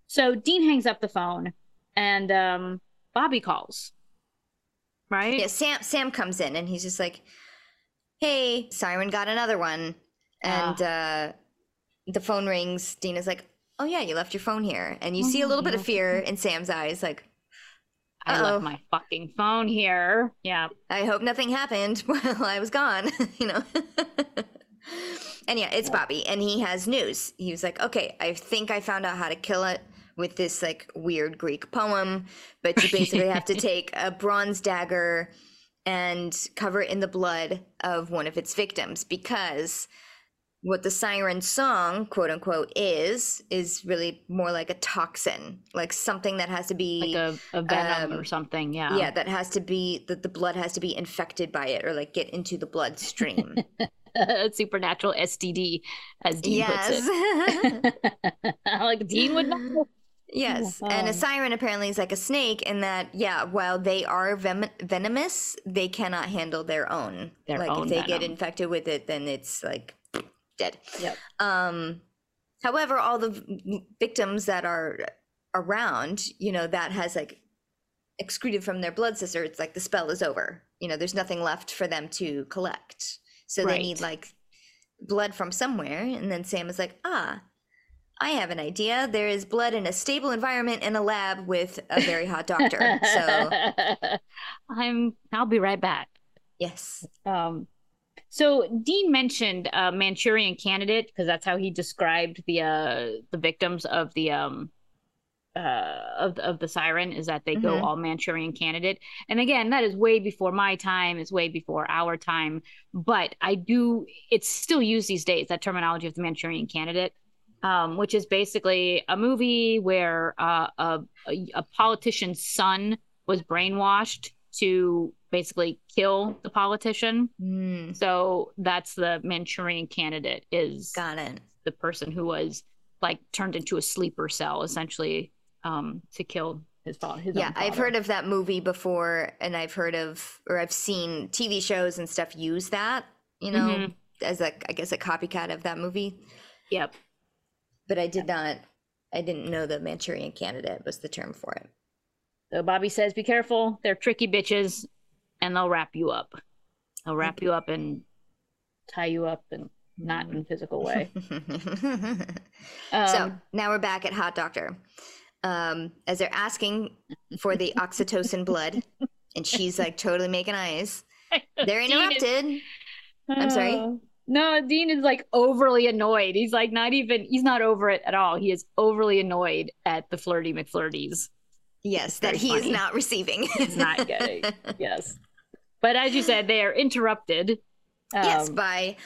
B: So Dean hangs up the phone, and um, Bobby calls. Right?
A: Yeah, Sam Sam comes in and he's just like, "Hey, Siren got another one." And uh the phone rings. Dean's like, "Oh yeah, you left your phone here." And you see a little bit of fear in Sam's eyes like,
B: I left my fucking phone here. Yeah.
A: I hope nothing happened while I was gone, you know. and yeah, it's Bobby, and he has news. He was like, "Okay, I think I found out how to kill it with this like weird Greek poem, but you basically have to take a bronze dagger and cover it in the blood of one of its victims because." What the siren song, quote unquote, is, is really more like a toxin, like something that has to be
B: Like a, a venom
A: um,
B: or something. Yeah.
A: yeah that has to be that the blood has to be infected by it or like get into the bloodstream
B: Supernatural STD, as Dean puts
A: yes
B: it. like Dean would know.
A: Yes and a
B: Um,
A: siren apparently is like a snake in that yeah while they are vem- venomous they cannot handle their own.
B: Their
A: like
B: own
A: if they get infected with it then it's like dead.
B: Yep.
A: um however all the v- victims that are around you know that has like excreted from their blood sister it's like the spell is over. You know there's nothing left for them to collect. So they need like blood from somewhere and then sam is like ah i have an idea there is blood in a stable environment in a lab with a very hot doctor so
B: I'm I'll be right back.
A: yes
B: Um so Dean mentioned uh, Manchurian candidate because that's how he described the uh the victims of the um uh of of the siren is that they go
A: Mhm.
B: all Manchurian candidate. And again, that is way before my time, is way before our time, but I do it's still used these days that terminology of the Manchurian candidate. Um, which is basically a movie where uh, a, a a politician's son was brainwashed to basically kill the politician.
A: Mm,
B: So that's the Manchurian candidate is
A: got it
B: the person who was like turned into a sleeper cell essentially um to kill his father. His
A: yeah i've heard of that movie before and i've heard of or i've seen tv shows and stuff use that you know,
B: Mhm.
A: as a I guess a copycat of that movie.
B: Yep.
A: But I did not. I didn't know the Manchurian Candidate was the term for it.
B: So Bobby says, "Be careful. They're tricky bitches, and they'll wrap you up. They'll wrap you up and tie you up, and not in a physical way." Um,
A: so now we're back at Hot Doctor. Um, as they're asking for the oxytocin blood, and she's like totally making eyes. They're interrupted. I'm sorry?
B: No, Dean is like overly annoyed. He's like not even. He's not over it at all. He is overly annoyed at the flirty McFlirties.
A: Yes, that he is not receiving.
B: He's not getting. yes, but as you said, they are interrupted.
A: yes,
B: Um,
A: by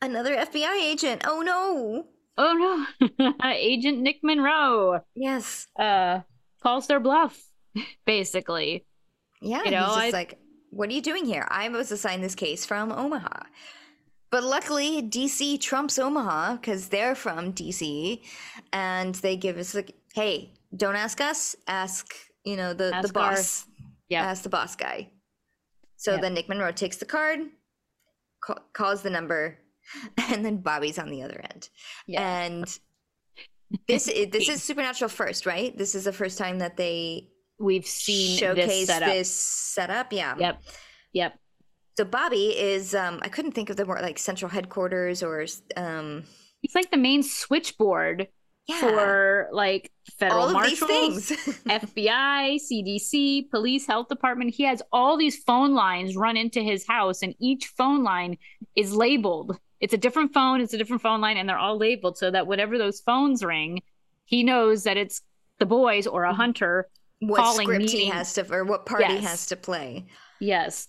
A: another FBI agent. Oh no.
B: Oh no, Agent Nick Monroe
A: Yes.
B: uh, calls their bluff, basically.
A: Yeah.
B: You know,
A: he's just
B: I-
A: like, what are you doing here? I was assigned this case from Omaha. But luckily, DC trumps Omaha because they're from DC, and they give us like, hey, don't ask us, ask you know the the
B: Ask our-
A: boss,
B: Yeah.
A: ask the boss guy. So
B: Yep.
A: then Nick Monroe takes the card, ca- calls the number, and then Bobby's on the other end.
B: Yeah.
A: And this is, this is Supernatural first, right? This is the first time that they
B: We've seen
A: showcase
B: this setup.
A: this setup. Yeah.
B: Yep. Yep.
A: So Bobby is um I couldn't think of the word like central headquarters or um
B: He's like the main switchboard
A: yeah
B: for like federal
A: all of these
B: marshals,
A: things.
B: FBI, CDC, police, health department. He has all these phone lines run into his house, and each phone line is labeled. It's a different phone, it's a different phone line, and they're all labeled so that whenever those phones ring, he knows that it's the boys or a hunter.
A: what
B: calling
A: script he has to or what party
B: Yes.
A: has to play.
B: Yes.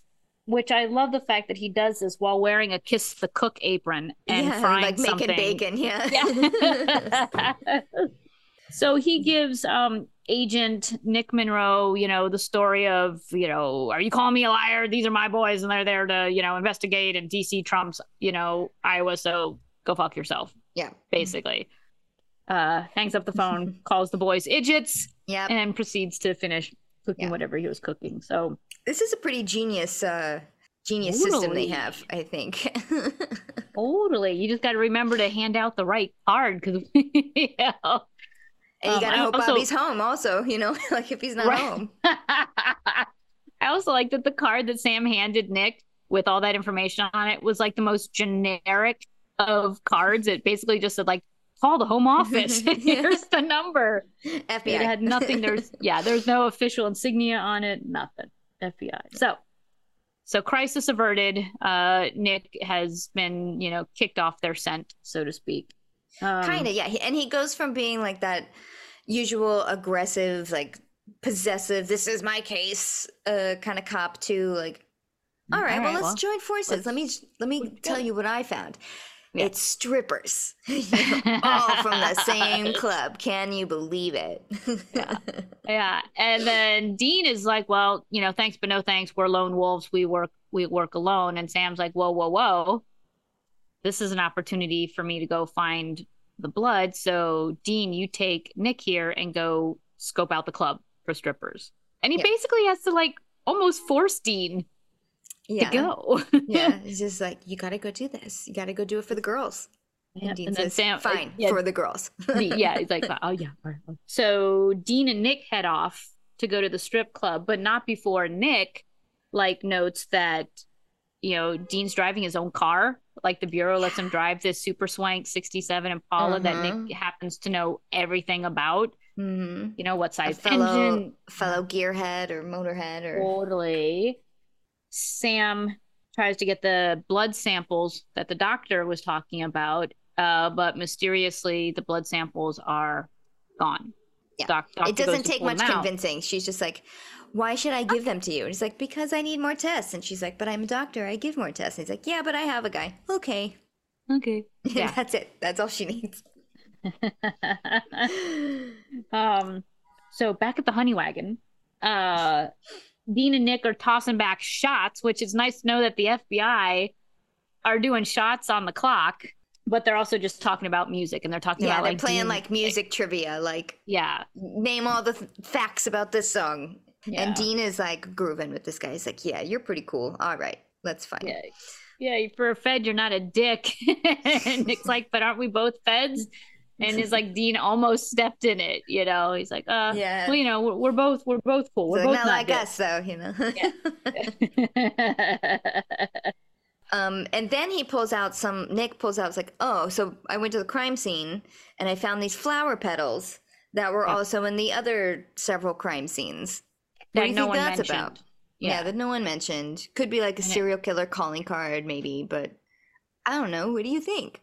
B: Which I love the fact that he does this while wearing a kiss the cook apron and
A: yeah,
B: frying
A: like
B: something.
A: making bacon. Yeah.
B: Yeah. so he gives um agent Nick Monroe, you know, the story of, you know, are you calling me a liar? These are my boys and they're there to, you know, investigate and DC trumps, you know, Iowa, so go fuck yourself,
A: yeah.
B: basically. Uh hangs up the phone, calls the boys idiots,
A: Yeah.
B: and proceeds to finish cooking
A: Yeah.
B: whatever he was cooking. So
A: This is a pretty genius uh genius system they have, I think.
B: totally. You just gotta remember to hand out the right card because you know,
A: and you
B: Um,
A: gotta
B: I
A: hope
B: also-
A: Bobby's home also, you know, like if he's not
B: Right.
A: home.
B: I also like that the card that Sam handed Nick with all that information on it was like the most generic of cards. It basically just said like call the home office. Here's the number.
A: FBI.
B: It had nothing. There's yeah, there's no official insignia on it. Nothing. FBI. So so crisis averted. Uh, Nick has been you know kicked off their scent, so to speak. Um,
A: kind of yeah He- and he goes from being like that usual aggressive like possessive this is my case uh kind of cop to like all right, well let's join forces
B: let's-
A: let me let me tell you what i found
B: Yeah.
A: it's strippers all from the same club can you believe it
B: Yeah. Yeah, and then Dean is like, "Well, you know, thanks but no thanks. We're lone wolves. We work we work alone." And Sam's like, "Whoa, whoa, whoa! This is an opportunity for me to go find the blood. So, Dean, you take Nick here and go scope out the club for strippers." And he
A: Yeah.
B: basically has to like almost force Dean
A: yeah
B: to go.
A: yeah it's just like you gotta go do this you gotta go do it for the girls
B: Yeah,
A: and Dean
B: and then
A: says
B: Sam-
A: fine
B: yeah.
A: for the girls
B: yeah, he's like, oh yeah. So Dean and Nick head off to go to the strip club, but not before Nick like notes that you know Dean's driving his own car. Like the bureau lets him drive this super swank '67 Impala that
A: Uh-huh.
B: Nick happens to know everything about.
A: hmm
B: You know what
A: a
B: size
A: fellow
B: engine?
A: fellow gearhead or motorhead or
B: Totally. Sam tries to get the blood samples that the doctor was talking about, uh, but mysteriously the blood samples are gone.
A: Yeah.
B: Doc-
A: it doesn't take much convincing. She's just like, why should I give them to you? And he's like, because I need more tests. And she's like, but I'm a doctor. I give more tests. And he's like, yeah, but I have a guy. Okay.
B: Okay. Yeah.
A: That's it. That's all she needs.
B: um. So back at the honey wagon, uh, Dean and Nick are tossing back shots, which is nice to know that the FBI are doing shots on the clock, but they're also just talking about music and they're talking
A: Yeah,
B: about
A: they're
B: like
A: playing like music trivia, like
B: Yeah.
A: name all the th- facts about this song.
B: Yeah.
A: And Dean is like grooving with this guy. He's like, yeah, you're pretty cool. All right. That's fine.
B: Yeah. Yeah, for a Fed, you're not a dick. and Nick's like, but aren't we both Feds? And it's like Dean almost stepped in it, you know. He's like, uh,
A: Yeah.
B: well, you know, we're, we're both we're both cool. We're
A: like,
B: both
A: not like
B: dicks.
A: us, though, you know. Um, and then he pulls out some. Nick pulls out. It's like, oh, so I went to the crime scene and I found these flower petals that were
B: Yeah.
A: also in the other several crime scenes. What do you
B: no
A: think that's
B: mentioned.
A: about? Yeah. that no one mentioned. Could be like a serial killer calling card, maybe, but I don't know. What do you think?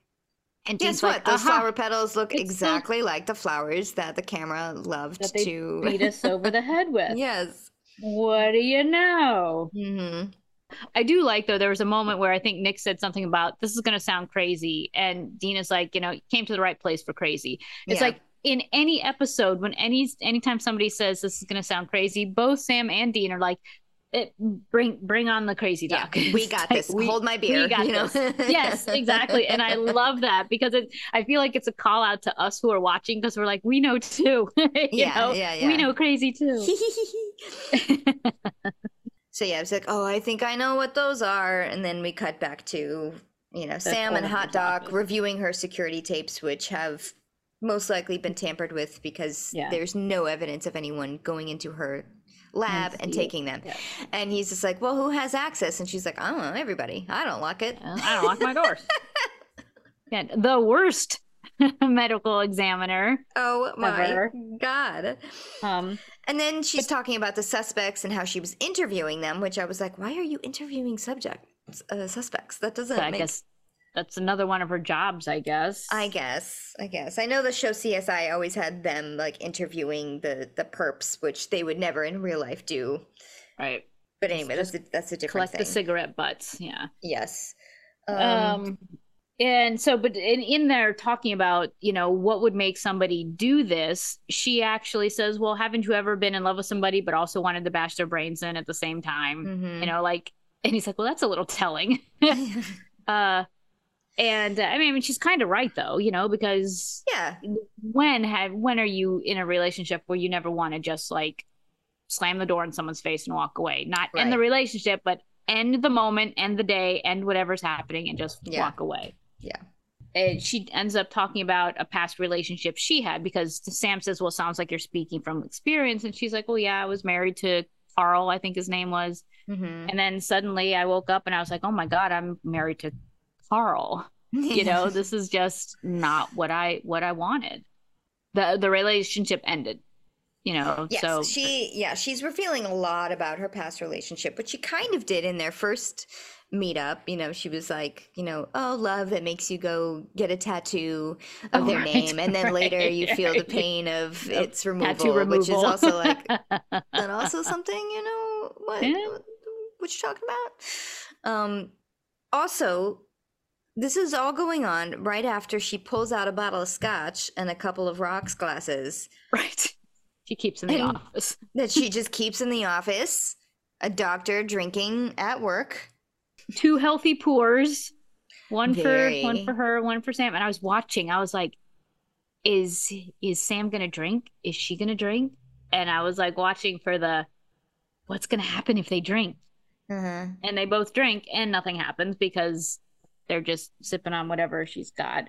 B: And
A: Guess what?
B: like,
A: Those
B: "Aha,
A: flower petals look
B: It's
A: exactly like the flowers that the camera loved
B: that they
A: to.
B: beat us over the head with.
A: yes.
B: What do you know?
A: hmm
B: I do like though there was a moment where I think Nick said something about this is going to sound crazy and Dean is like, you know, came to the right place for crazy. It's
A: Yeah.
B: like in any episode when any anytime somebody says this is going to sound crazy, both Sam and Dean are like it, bring bring on the crazy
A: Yeah,
B: talk.
A: we got this.
B: we-
A: Hold my beer.
B: we got
A: you know?
B: this. yes, exactly. And I love that because it, I feel like it's a call out to us who are watching because we're like, we know too. you
A: Yeah,
B: know?
A: yeah, yeah.
B: We know crazy too.
A: so yeah, it's like, oh, I think I know what those are, and then we cut back to you know Sam and Hot
B: Doc
A: reviewing her security tapes, which have most likely been tampered with because
B: Yeah.
A: there's no evidence of anyone going into her lab
B: And
A: and taking them.
B: Yeah.
A: And he's just like, well, who has access? And she's like, I don't know, everybody. I don't lock it.
B: I don't lock my doors. yeah, the worst medical examiner.
A: Oh my
B: Ever.
A: god.
B: Um,
A: And then she's talking about the suspects and how she was interviewing them, which I was like, why are you interviewing subjects, uh, suspects? That doesn't
B: so
A: make
B: that's another one of her jobs. I guess.
A: I guess. I guess. I know the show CSI always had them like interviewing the the perps, which they would never in real life do.
B: right.
A: But anyway, that's a, that's a different
B: Collect
A: thing.
B: the cigarette butts. Yeah.
A: yes. Um,
B: Um, and so, but in, in there talking about, you know, what would make somebody do this, she actually says, well, haven't you ever been in love with somebody, but also wanted to bash their brains in at the same time?
A: mhm.
B: You know, like, and he's like, well, that's a little telling. uh, and uh, I mean, she's kind of right though, you know, because
A: yeah.
B: when have when are you in a relationship where you never want to just like slam the door in someone's face and walk away not end the relationship but end the moment end the day end whatever's happening and just
A: Yeah.
B: walk away
A: Yeah.
B: and she ends up talking about a past relationship she had because sam says well sounds like you're speaking from experience and she's like well yeah i was married to carl i think his name was
A: Mhm.
B: and then suddenly i woke up and i was like oh my god i'm married to carl you know this is just not what i what i wanted the the relationship ended you know
A: Yes,
B: so
A: she yeah, she's revealing a lot about her past relationship, which she kind of did in their first meetup. You know, she was like, you know, oh, love that makes you go get a tattoo of
B: Oh,
A: their
B: right,
A: name, and then later you feel the pain of its removal,
B: removal
A: which is also like and also something you know what
B: Yeah.
A: what, what you talking about. Um, also. This is all going on right after she pulls out a bottle of scotch and a couple of rocks glasses.
B: Right. She keeps in the
A: And-
B: office.
A: that she just keeps in the office. A doctor drinking at work.
B: two healthy pours one for one for her one for sam. And i was watching. I was like is is sam gonna drink? Is she gonna drink? And i was like watching for the what's gonna happen if they drink?
A: Uh-huh.
B: and they both drink and nothing happens because they're just sipping on whatever she's got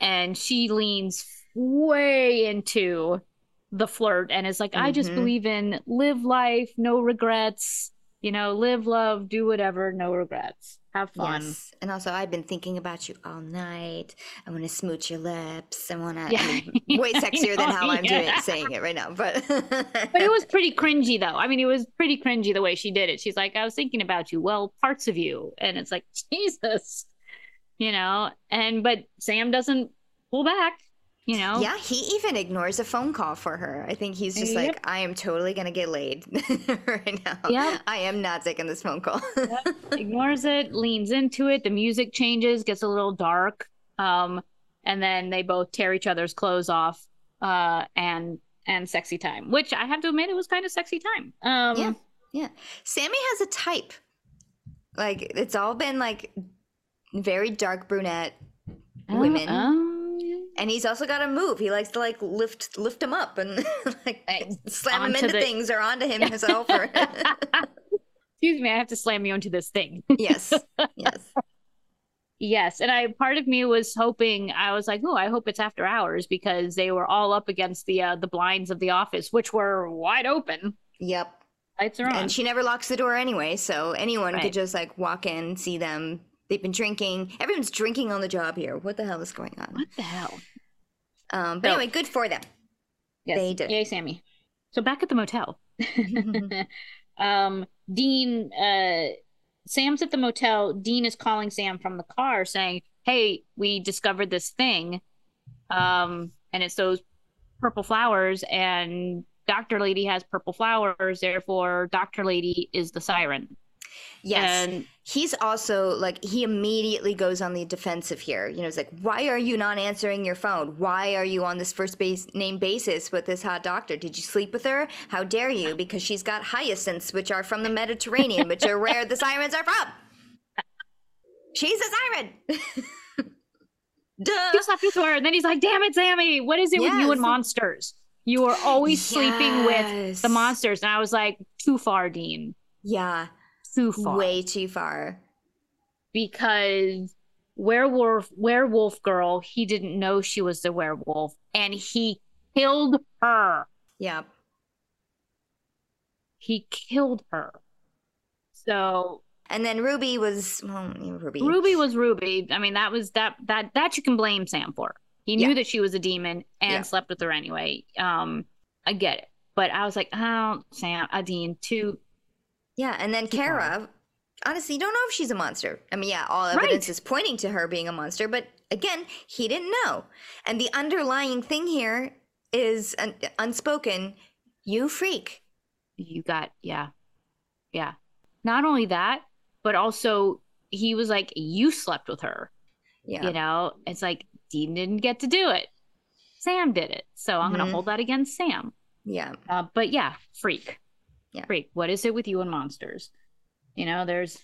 B: and she leans way into the flirt and is like i just
A: Mhm.
B: believe in live life no regrets you know live love do whatever no regrets have fun
A: Yes. And also, I've been thinking about you all night. I want to smooch your lips. I want to.
B: Yeah.
A: I mean, way sexier than how I'm
B: yeah.
A: doing saying it right now. But
B: but it was pretty cringy though i mean it was pretty cringy the way she did it she's like i was thinking about you well parts of you and it's like jesus you know and but sam doesn't pull back you know
A: yeah, he even ignores a phone call for her. I think he's just
B: Yep.
A: like, I am totally gonna get laid right now.
B: Yep.
A: I am not taking this phone call.
B: ignores it, leans into it. The music changes, gets a little dark, um, and then they both tear each other's clothes off, uh, and and sexy time. Which I have to admit, it was kind of sexy time. Um,
A: Yeah. Yeah. Sammy has a type. Like it's all been like very dark brunette
B: uh,
A: women.
B: um,
A: and he's also got a move. He likes to like lift lift him up and like slam him into
B: the-
A: things or onto him himself or
B: excuse me, I have to slam you into this thing.
A: Yes. Yes.
B: yes. And I part of me was hoping I was like, oh, I hope it's after hours because they were all up against the uh, the blinds of the office, which were wide open.
A: Yep.
B: Lights are on.
A: And she never locks the door anyway, so anyone
B: Right.
A: could just like walk in, see them. They've been drinking. Everyone's drinking on the job here. What the hell is going on?
B: what the hell?
A: Um, but
B: So-
A: anyway, good for them.
B: Yes.
A: They did.
B: Yay, Sammy. So back at the motel. um, Dean, uh, Sam's at the motel. Dean is calling Sam from the car saying, Hey, we discovered this thing. Um, and it's those purple flowers, and Dr. Lady has purple flowers. Therefore, Dr. Lady is the siren.
A: Yes.
B: And
A: He's also like he immediately goes on the defensive here. You know, it's like, why are you not answering your phone? Why are you on this first base name basis with this hot doctor? Did you sleep with her? How dare you? Because she's got hyacinths, which are from the Mediterranean, which are where the sirens are from. She's a siren. Duh.
B: he slept with her, and then he's like, Damn it, Sammy, what is it with you and monsters? You are always sleeping with the monsters. And I was like, Too far, Dean.
A: Yeah,
B: Too far.
A: way too far.
B: because werewolf werewolf girl he didn't know she was the werewolf and he killed her
A: Yeah.
B: he killed her so
A: And then Ruby was well, Ruby.
B: ruby was ruby i mean that was that that that you can blame sam for he knew
A: Yeah.
B: that she was a demon and
A: Yeah.
B: slept with her anyway um i get it but i was like oh sam adine too
A: Yeah, and then. Cara, honestly, don't know if she's a monster. I mean, yeah, all
B: Right.
A: evidence is pointing to her being a monster, but again, he didn't know. And the underlying thing here is un- unspoken. You freak.
B: you got yeah yeah not only that but also he was like you slept with her
A: Yeah.
B: you know it's like dean didn't get to do it sam did it so i'm
A: Mhm.
B: gonna hold that against sam
A: Yeah.
B: uh, but yeah freak
A: Yeah.
B: freak what is it with you and monsters you know there's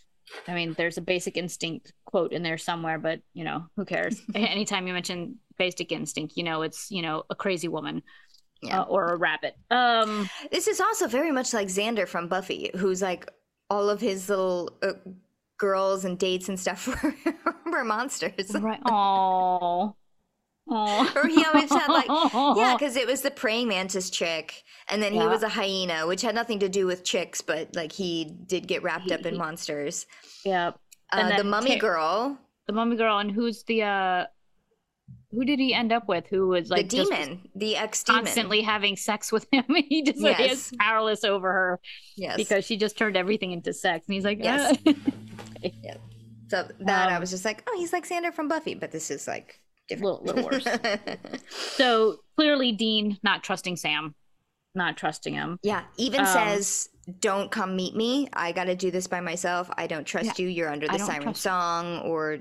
B: i mean there's a basic instinct quote in there somewhere but you know who cares anytime you mention basic instinct you know it's you know a crazy woman
A: Yeah.
B: uh, or a rabbit um
A: This is also very much like Xander from Buffy, who's like all of his little uh, girls and dates and stuff were, were monsters.
B: right oh oh
A: Or he always had like Yeah, because it was the praying mantis chick, and then he was a hyena, which had nothing to do with chicks, but like he did get wrapped up in
B: He-
A: monsters.
B: yeah
A: Uh, the mummy
B: Ter-
A: girl,
B: the mummy girl and who's the uh who did he end up with who was like
A: the demon, the ex demon.
B: constantly having sex with him he just like,
A: Yes.
B: is powerless over her
A: Yes.
B: because she just turned everything into sex and he's like
A: Yes.
B: "Ah."
A: so that I
B: um,
A: was just like, oh, he's like Xander from Buffy, but this is like different.
B: little, little worse so clearly dean not trusting sam not trusting him
A: yeah, even
B: Um,
A: says, "Don't come meet me. I got to do this by myself. I don't trust you. You're under the siren song." Or,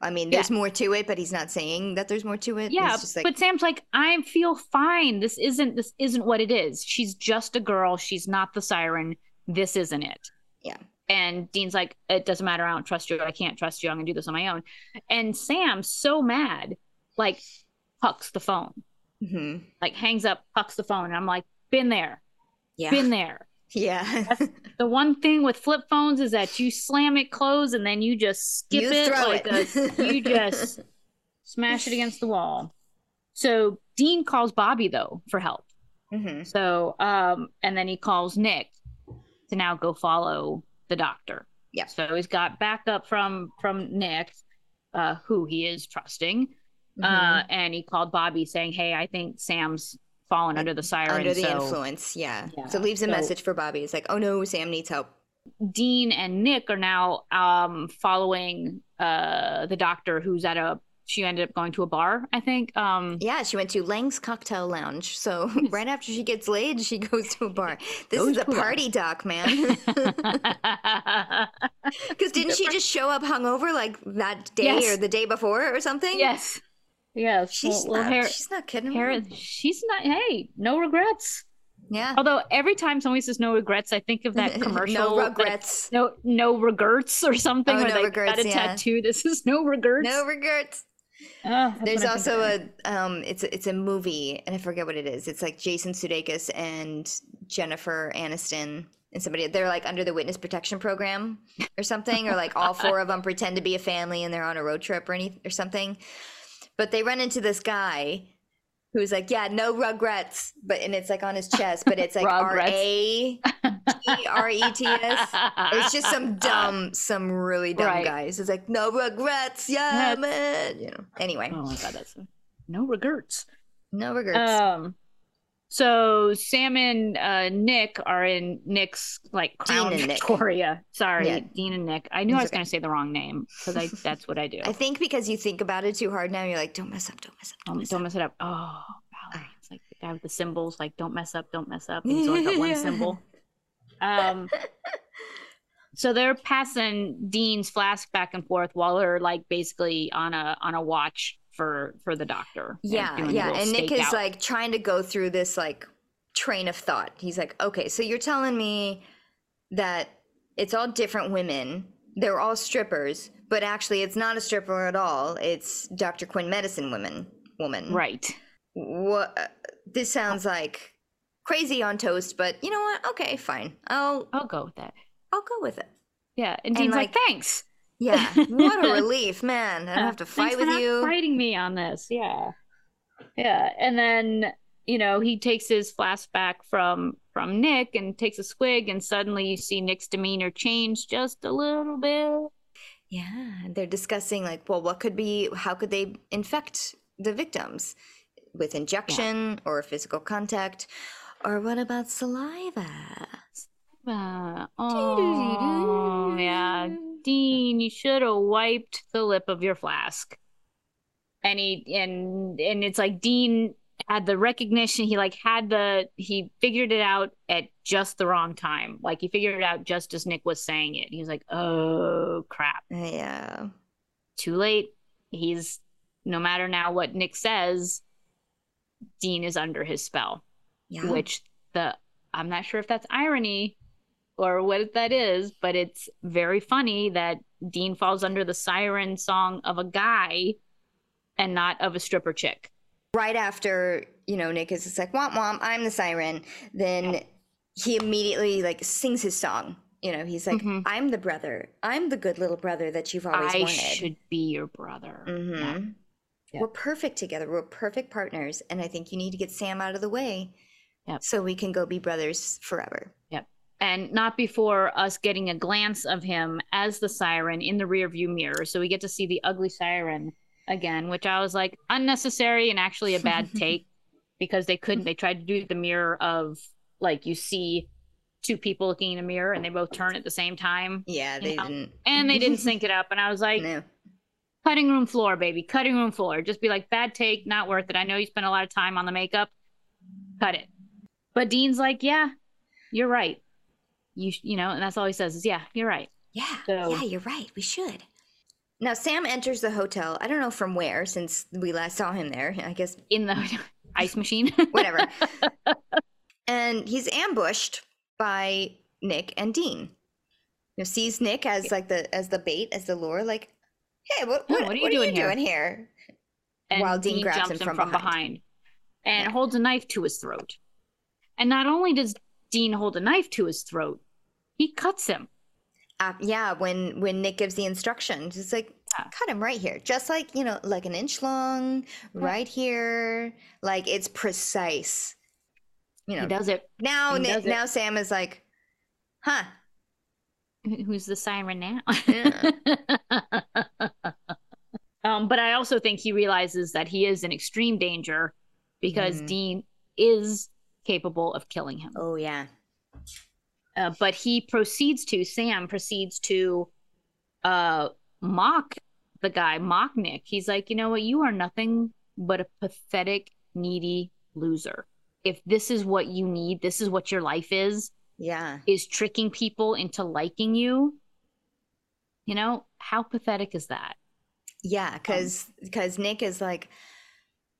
A: I mean,
B: Yeah.
A: there's more to it, but he's not saying that there's more to it.
B: yeah
A: just like,
B: but sam's like i feel fine this isn't this isn't what it is she's just a girl she's not the siren this isn't it
A: Yeah.
B: and dean's like it doesn't matter i don't trust you i can't trust you i'm gonna do this on my own and sam's so mad like hucks the phone.
A: Mhm.
B: like hangs up hucks the phone. And i'm like been there.
A: Yeah,
B: been there.
A: Yeah.
B: the one thing with flip phones is that you slam it closed and then you just skip
A: You
B: it like
A: it.
B: a, you just smash it against the wall. So dean calls bobby though for help.
A: Hmm
B: so um and then he calls nick to now go follow the doctor.
A: Yeah.
B: so he's got backup from from nick uh who he is trusting
A: Mm-hmm.
B: uh and he called bobby saying hey i think sam's fallen under the siren
A: under the
B: so
A: influence yeah.
B: Yeah,
A: so leaves a
B: so-
A: message for bobby it's like oh no sam needs help
B: Dean and Nick are now um following uh the doctor who's at a she ended up going to a bar, I think. Um
A: yeah she went to lang's cocktail lounge so right after she gets laid she goes to a bar this is a party doc man because didn't she just show up hungover like that day
B: Yes.
A: or the day before or something
B: yes. Yes.
A: she's
B: little
A: not she's not kidding around.
B: she's not hey, no regrets.
A: yeah
B: Although every time somebody says no regrets, I think of that commercial
A: no
B: like,
A: regrets
B: no no regrets or something
A: Oh,
B: where
A: no
B: they
A: regrets,
B: got a
A: yeah.
B: tattoo. This is no regrets.
A: no regrets
B: that's
A: There's
B: what I think
A: also a um it's a- it's a movie and I forget what it is. It's like Jason Sudeikis and Jennifer Aniston and somebody they're like under the witness protection program or something, or like all four of them pretend to be a family and they're on a road trip or any or something. But they run into this guy who's like, yeah, no regrets, but and it's like on his chest, but it's like R. A T R E T S. It's just some dumb, some really dumb
B: Right.
A: guys. It's like no regrets, yeah, man. You know. Anyway,
B: Oh my god, that's no regrets.
A: no regrets.
B: Um, so Sam and uh, Nick are in Nick's like Crown
A: Dean and Nick.
B: Victoria. Sorry,
A: Yeah.
B: Dean and Nick. I knew I was
A: okay.
B: going to say the wrong name because I that's what I do.
A: I think because you think about it too hard now, you're like, don't mess up, don't mess up, don't
B: Um,
A: mess
B: don't
A: up.
B: mess it up. Oh, Valerie. It's like the guy with the cymbals, like don't mess up, don't mess up. And he's only got one cymbal. Um, so they're passing Dean's flask back and forth while they're like basically on a on a watch for for the doctor.
A: Yeah, yeah. And Nick is like trying to go through this like train of thought. He's like, okay, so you're telling me that it's all different women. They're all strippers, but actually it's not a stripper at all. It's Dr. Quinn medicine woman woman.
B: right.
A: What this sounds like crazy on toast, but you know what? Okay, fine. I'll
B: I'll go with that.
A: I'll go with it.
B: Yeah, and
A: And,
B: Dean's like,
A: like,
B: thanks.
A: Yeah. What a relief, man. I don't have to fight with you.
B: Fighting me on this, yeah, yeah. And then you know he takes his flask back from from Nick and takes a swig, and suddenly you see Nick's demeanor change just a little bit.
A: Yeah, they're discussing like, well, what could be, how could they infect the victims with injection or physical contact, or what about saliva?
B: Uh, oh yeah, Dean, you should have wiped the lip of your flask. And he and and it's like Dean had the recognition. He like had the he figured it out at just the wrong time. Like he figured it out just as Nick was saying it. He was like, "Oh crap,
A: Yeah,
B: too late." He's no matter now what Nick says, Dean is under his spell
A: yeah.
B: which the I'm not sure if that's irony or what that is, but it's very funny that Dean falls under the siren song of a guy and not of a stripper chick.
A: right after you know Nick is just like, womp womp, I'm the siren. Then he immediately like sings his song. You know, he's like,
B: Mhm.
A: I'm the brother. I'm the good little brother that you've always
B: I
A: wanted.
B: I should be your brother.
A: hmm
B: Yeah. Yeah.
A: We're perfect together. We're perfect partners. And I think you need to get Sam out of the way
B: Yep.
A: so we can go be brothers forever.
B: And not before us getting a glance of him as the siren in the rearview mirror. So we get to see the ugly siren again, which I was like unnecessary and actually a bad take because they couldn't. They tried to do the mirror of like you see two people looking in a mirror and they both turn at the same time
A: Yeah, they
B: Yeah.
A: Uh, didn't.
B: and they didn't sync it up. And I was like,
A: No.
B: cutting room floor, baby, cutting room floor. Just be like, bad take, not worth it. I know you spent a lot of time on the makeup. Cut it. But Dean's like, yeah, you're right. You, you know, and that's all he says is, yeah, you're right.
A: Yeah.
B: So-
A: Yeah, you're right. We should. Now, Sam enters the hotel. I don't know from where since we last saw him there. I guess
B: In the ice machine.
A: whatever. and he's ambushed by Nick and Dean. You know, sees Nick as like the as the bait, as the lure, like, hey, what
B: Yeah,
A: what,
B: what are you
A: what
B: doing
A: are you
B: here?"
A: doing here?
B: and
A: While Dean grabs
B: jumps
A: him from behind.
B: and
A: Yeah.
B: holds a knife to his throat. And not only does Dean hold a knife to his throat, he cuts him.
A: Uh, yeah, when when Nick gives the instructions, it's like
B: Yeah.
A: cut him right here, just like you know, like an inch long, right here, like it's precise. You know,
B: He does it.
A: now
B: he
A: Ni-
B: does it.
A: now Sam is like, huh?
B: Who's the siren now?
A: Yeah.
B: um, but I also think he realizes that he is in extreme danger because
A: Mhm.
B: Dean is capable of killing him.
A: Oh yeah,
B: Uh, but he proceeds to Sam proceeds to uh, mock the guy, mock Nick. He's like, you know what? You are nothing but a pathetic, needy loser. If this is what you need, this is what your life is,
A: yeah,
B: is tricking people into liking you. You know, how pathetic is that?
A: yeah. Because because Nick is like,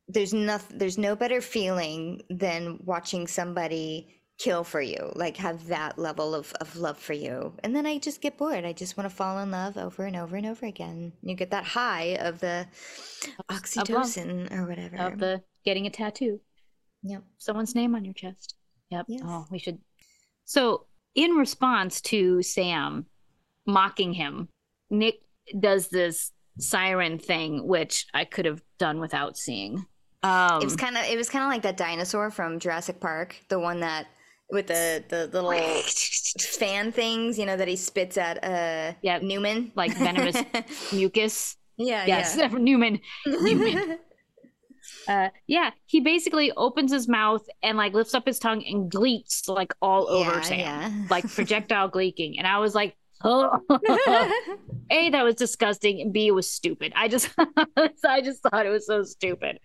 A: there's nothing, there's no better feeling than watching somebody kill for you, like have that level of of love for you, and then I just get bored. I just want to fall in love over and over and over again. You get that high of the oxytocin or whatever.
B: Of the getting a tattoo.
A: Yep.
B: someone's name on your chest. Yep.
A: Yes.
B: Oh, we should. So in response to Sam mocking him, Nick does this siren thing, which I could have done without seeing. Um,
A: it was kind of it was kind of like that dinosaur from Jurassic Park, the one that with the the little fan things, you know, that he spits at uh
B: Yeah.
A: Newman,
B: like venomous mucus.
A: yeah,
B: Yes,
A: yeah.
B: Newman. Newman. Uh, yeah, he basically opens his mouth and like lifts up his tongue and gleeks like all over
A: Yeah,
B: Sam,
A: yeah.
B: like projectile gleeking. And I was like, oh, a that was disgusting, and b it was stupid. I just, I just thought it was so stupid,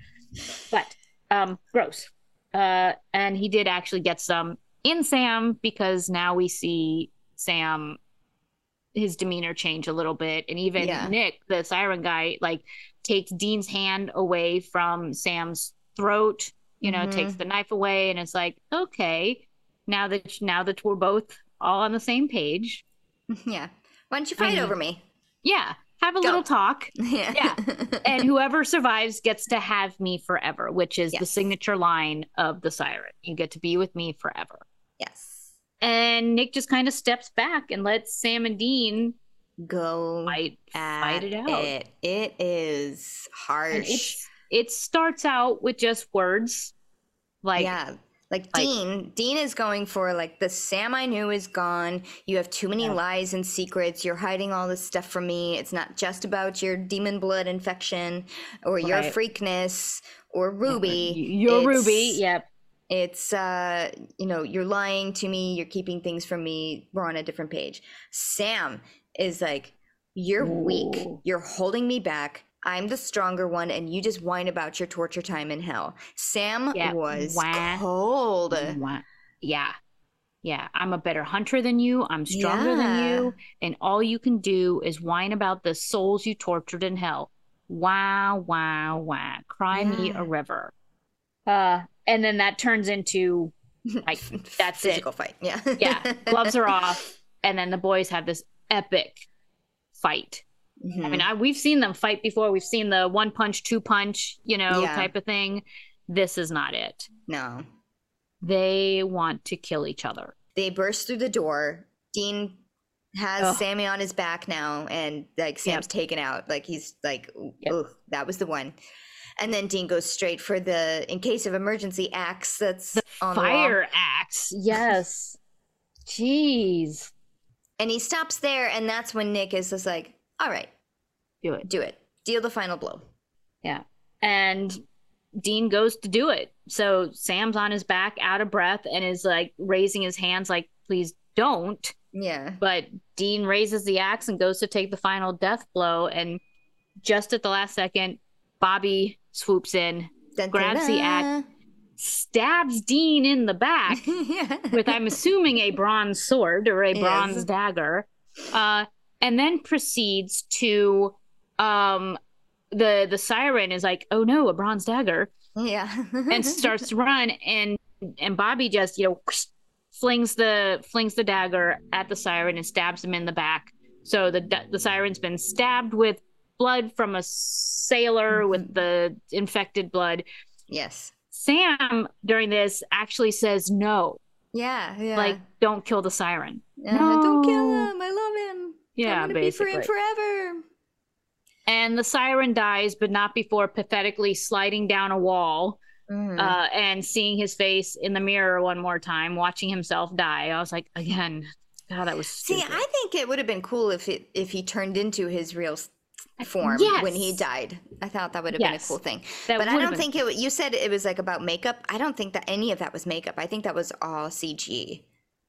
B: but um, gross. Uh, and he did actually get some in Sam because now we see Sam his demeanor change a little bit and even
A: Yeah.
B: Nick the siren guy like takes Dean's hand away from Sam's throat you know
A: Mhm.
B: takes the knife away and it's like okay now that now that we're both all on the same page
A: yeah. Why don't you fight
B: Mhm.
A: over me?
B: yeah have a little talk
A: Yeah.
B: Yeah. and whoever survives gets to have me forever which is the signature line of the siren you get to be with me forever
A: yes.
B: and Nick just kind of steps back and lets Sam and Dean
A: Go
B: fight fight it out
A: It. it is harsh.
B: it's it starts out with just words like
A: yeah. Like,
B: like-
A: Dean, Dean is going for like the Sam I knew is gone. You have too many
B: Yeah.
A: lies and secrets. You're hiding all this stuff from me. It's not just about your demon blood infection or your freakness or Ruby.
B: you're Ruby. Yep.
A: It's uh, you know, you're lying to me. You're keeping things from me. We're on a different page. Sam is like, you're weak. You're holding me back. I'm the stronger one, and you just whine about your torture time in hell. Sam
B: Yeah,
A: was
B: wah.
A: cold.
B: Wha- Yeah. Yeah. I'm a better hunter than you. I'm stronger than you. And all you can do is whine about the souls you tortured in hell. Wow, wow, wow. Cry me a river. Uh, and then that turns into Like, that's it.
A: Physical fight. Yeah.
B: yeah, gloves are off, and then the boys have this epic fight. I
A: Mhm.
B: mean, I, we've seen them fight before. We've seen the one punch, two punch, you know,
A: Yeah.
B: type of thing. This is not it.
A: no.
B: They want to kill each other.
A: They burst through the door. Dean has
B: Ugh.
A: Sammy on his back now, and like Sam's
B: Yep.
A: taken out. Like he's like,
B: Yep.
A: That was the one." And then Dean goes straight for the in case of emergency axe that's the wall.
B: Fire axe. Yes. Jeez.
A: and he stops there, and that's when Nick is just like, "All right,
B: Do it.
A: do it, deal the final blow."
B: Yeah. And Dean goes to do it. So Sam's on his back, out of breath, and is like raising his hands, like, please don't.
A: Yeah,
B: But Dean raises the axe and goes to take the final death blow. And just at the last second, Bobby swoops in,
A: Dun, dun,
B: Grabs the
A: dun.
B: stabs Dean in the back
A: yeah.
B: with, I'm assuming, a bronze sword or a
A: Yes.
B: bronze dagger, uh, and then proceeds to. Um, the the siren is like, oh no, a bronze dagger,
A: yeah,
B: and starts to run, and and Bobby just you know flings the flings the dagger at the siren and stabs him in the back. So the the siren's been stabbed with blood from a sailor with the infected blood.
A: yes,
B: Sam during this actually says no,
A: yeah, yeah.
B: like don't kill the siren.
A: Uh, don't kill him. I love him.
B: Yeah,
A: I'm gonna be for him forever.
B: And the siren dies, but not before pathetically sliding down a wall
A: Mhm.
B: uh, and seeing his face in the mirror one more time, watching himself die. I was like, again, God, that was
A: See. I think it would have been cool if it if he turned into his real form when he died. I thought that would have been a cool thing.
B: That
A: but I don't think it. You said it was like about makeup. I don't think that any of that was makeup. I think that was all CG.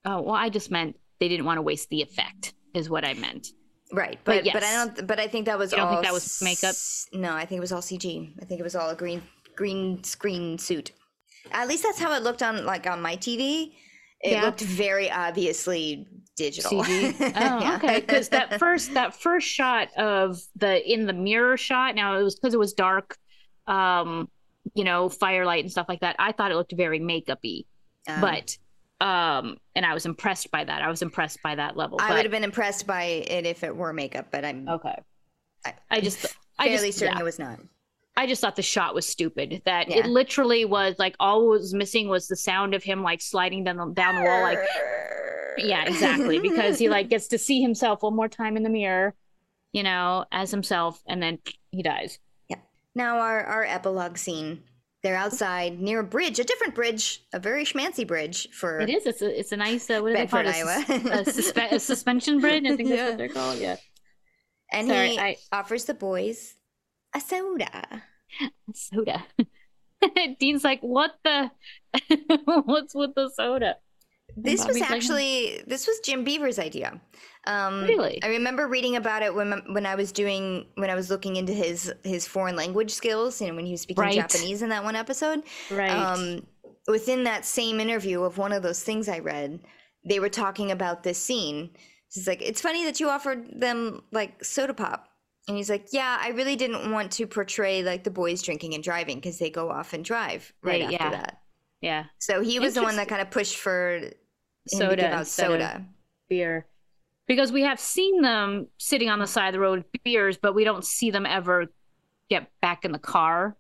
B: Oh well, I just meant they didn't want to waste the effect, is what I meant.
A: Right,
B: But
A: but but, I don't. But I think that was
B: You don't
A: all.
B: think that was makeup?
A: No, I think it was all CG. I think it was all a green green screen suit. At least that's how it looked on like on my TV. It
B: Yeah.
A: looked very obviously digital.
B: CG. Oh,
A: Yeah.
B: okay. Because that first that first shot of the in the mirror shot. Now it was because it was dark, um, you know, firelight and stuff like that. I thought it looked very makeupy,
A: Um,
B: but um, and I was impressed by that. I was impressed by that level.
A: I
B: but-
A: would have been impressed by it if it were makeup, but I'm
B: okay.
A: I,
B: I just I
A: fairly
B: just
A: certain
B: yeah.
A: it was not.
B: I just thought the shot was stupid. That
A: Yeah.
B: it literally was like all was missing was the sound of him like sliding down the down the wall, like Yeah, exactly. Because he like gets to see himself one more time in the mirror, you know, as himself, and then he dies. Yeah.
A: Now our our epilogue scene. They're outside near a bridge, a different bridge, a very schmancy bridge for
B: It is. It's a it's a nice uh, what they call
A: Bedford,
B: it? A,
A: Iowa.
B: a, suspe- a suspension bridge. I think that's
A: Yeah.
B: what they're called. Yeah.
A: and
B: Sorry,
A: he
B: I
A: offers the boys a soda.
B: soda. Dean's like, what the? What's with the soda?
A: This was actually this was Jim Beaver's idea. Um,
B: Really?
A: I remember reading about it when when I was doing when I was looking into his his foreign language skills. You know, when he was speaking
B: Right.
A: Japanese in that one episode.
B: right.
A: Um, within that same interview of one of those things I read, they were talking about this scene. He's like, "It's funny that you offered them like soda pop." And he's like, "Yeah, I really didn't want to portray like the boys drinking and driving because they go off and drive right
B: They-
A: after
B: yeah.
A: that."
B: yeah.
A: So he was the one that kind of pushed for
B: Soda
A: out soda.
B: beer. Because we have seen them sitting on the side of the road with beers, but we don't see them ever get back in the car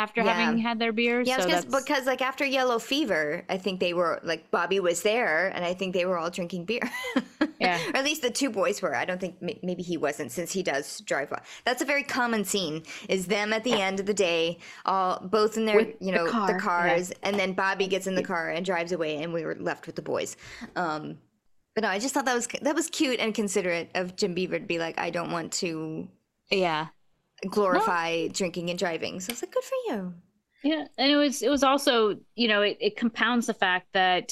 B: after
A: Yeah.
B: having had their beers.
A: Yeah,
B: so
A: because like after Yellow Fever, I think they were like Bobby was there, and I think they were all drinking beer.
B: Yeah.
A: or at least the two boys were. I don't think maybe he wasn't, since he does drive. Well. That's a very common scene. Is them at the end of the day, all both in their
B: With
A: you know the,
B: car, yeah.
A: cars, and then Bobby gets in the car and drives away, and we were left with the boys. Um, but no, I just thought that was that was cute and considerate of Jim Beaver to be like, I don't want to
B: yeah.
A: Glorify drinking and driving. So it's like, good for you.
B: Yeah, and it was it was also you know it, it compounds the fact that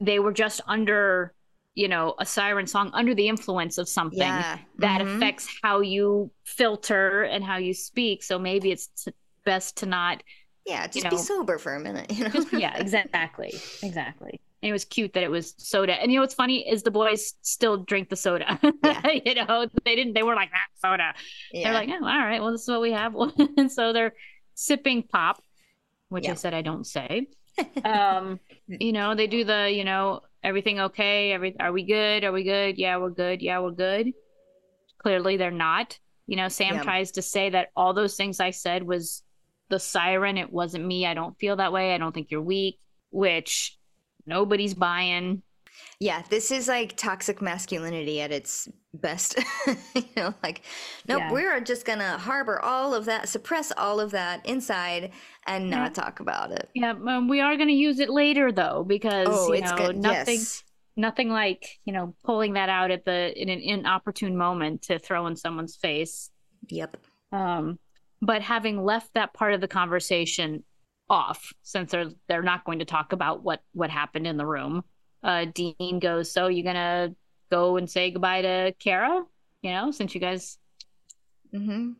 B: they were just under you know a siren song under the influence of something
A: Yeah,
B: that
A: Mhm.
B: affects how you filter and how you speak. So maybe it's t- best to not
A: Yeah, just
B: you
A: be sober for a minute. You know.
B: just yeah exactly exactly. And it was cute that it was soda. And you know what's funny is the boys still drink the soda.
A: Yeah.
B: you know they didn't. They were like ah, soda.
A: yeah.
B: They're like, oh, all right, well, this is what we have. and so they're sipping pop, which I said I don't say. Um, you know, they do the, you know, everything okay? Every are we good? Are we good? Yeah, we're good. Yeah, we're good. Clearly they're not. You know, Sam
A: Yeah.
B: tries to say that all those things I said was the siren. It wasn't me. I don't feel that way. I don't think you're weak, which nobody's buying.
A: yeah, this is like toxic masculinity at its best. you know, like, nope,
B: Yeah.
A: we're just gonna harbor all of that, suppress all of that inside, and not talk about it.
B: Yeah, um, we are going to use it later though, because
A: Oh,
B: you
A: it's
B: know,
A: good.
B: nothing.
A: Yes.
B: nothing like you know pulling that out at the in an inopportune moment to throw in someone's face
A: Yep.
B: um but having left that part of the conversation off since they're they're not going to talk about what what happened in the room uh dean goes so you gonna go and say goodbye to Cara you know since you guys
A: Mm-hmm.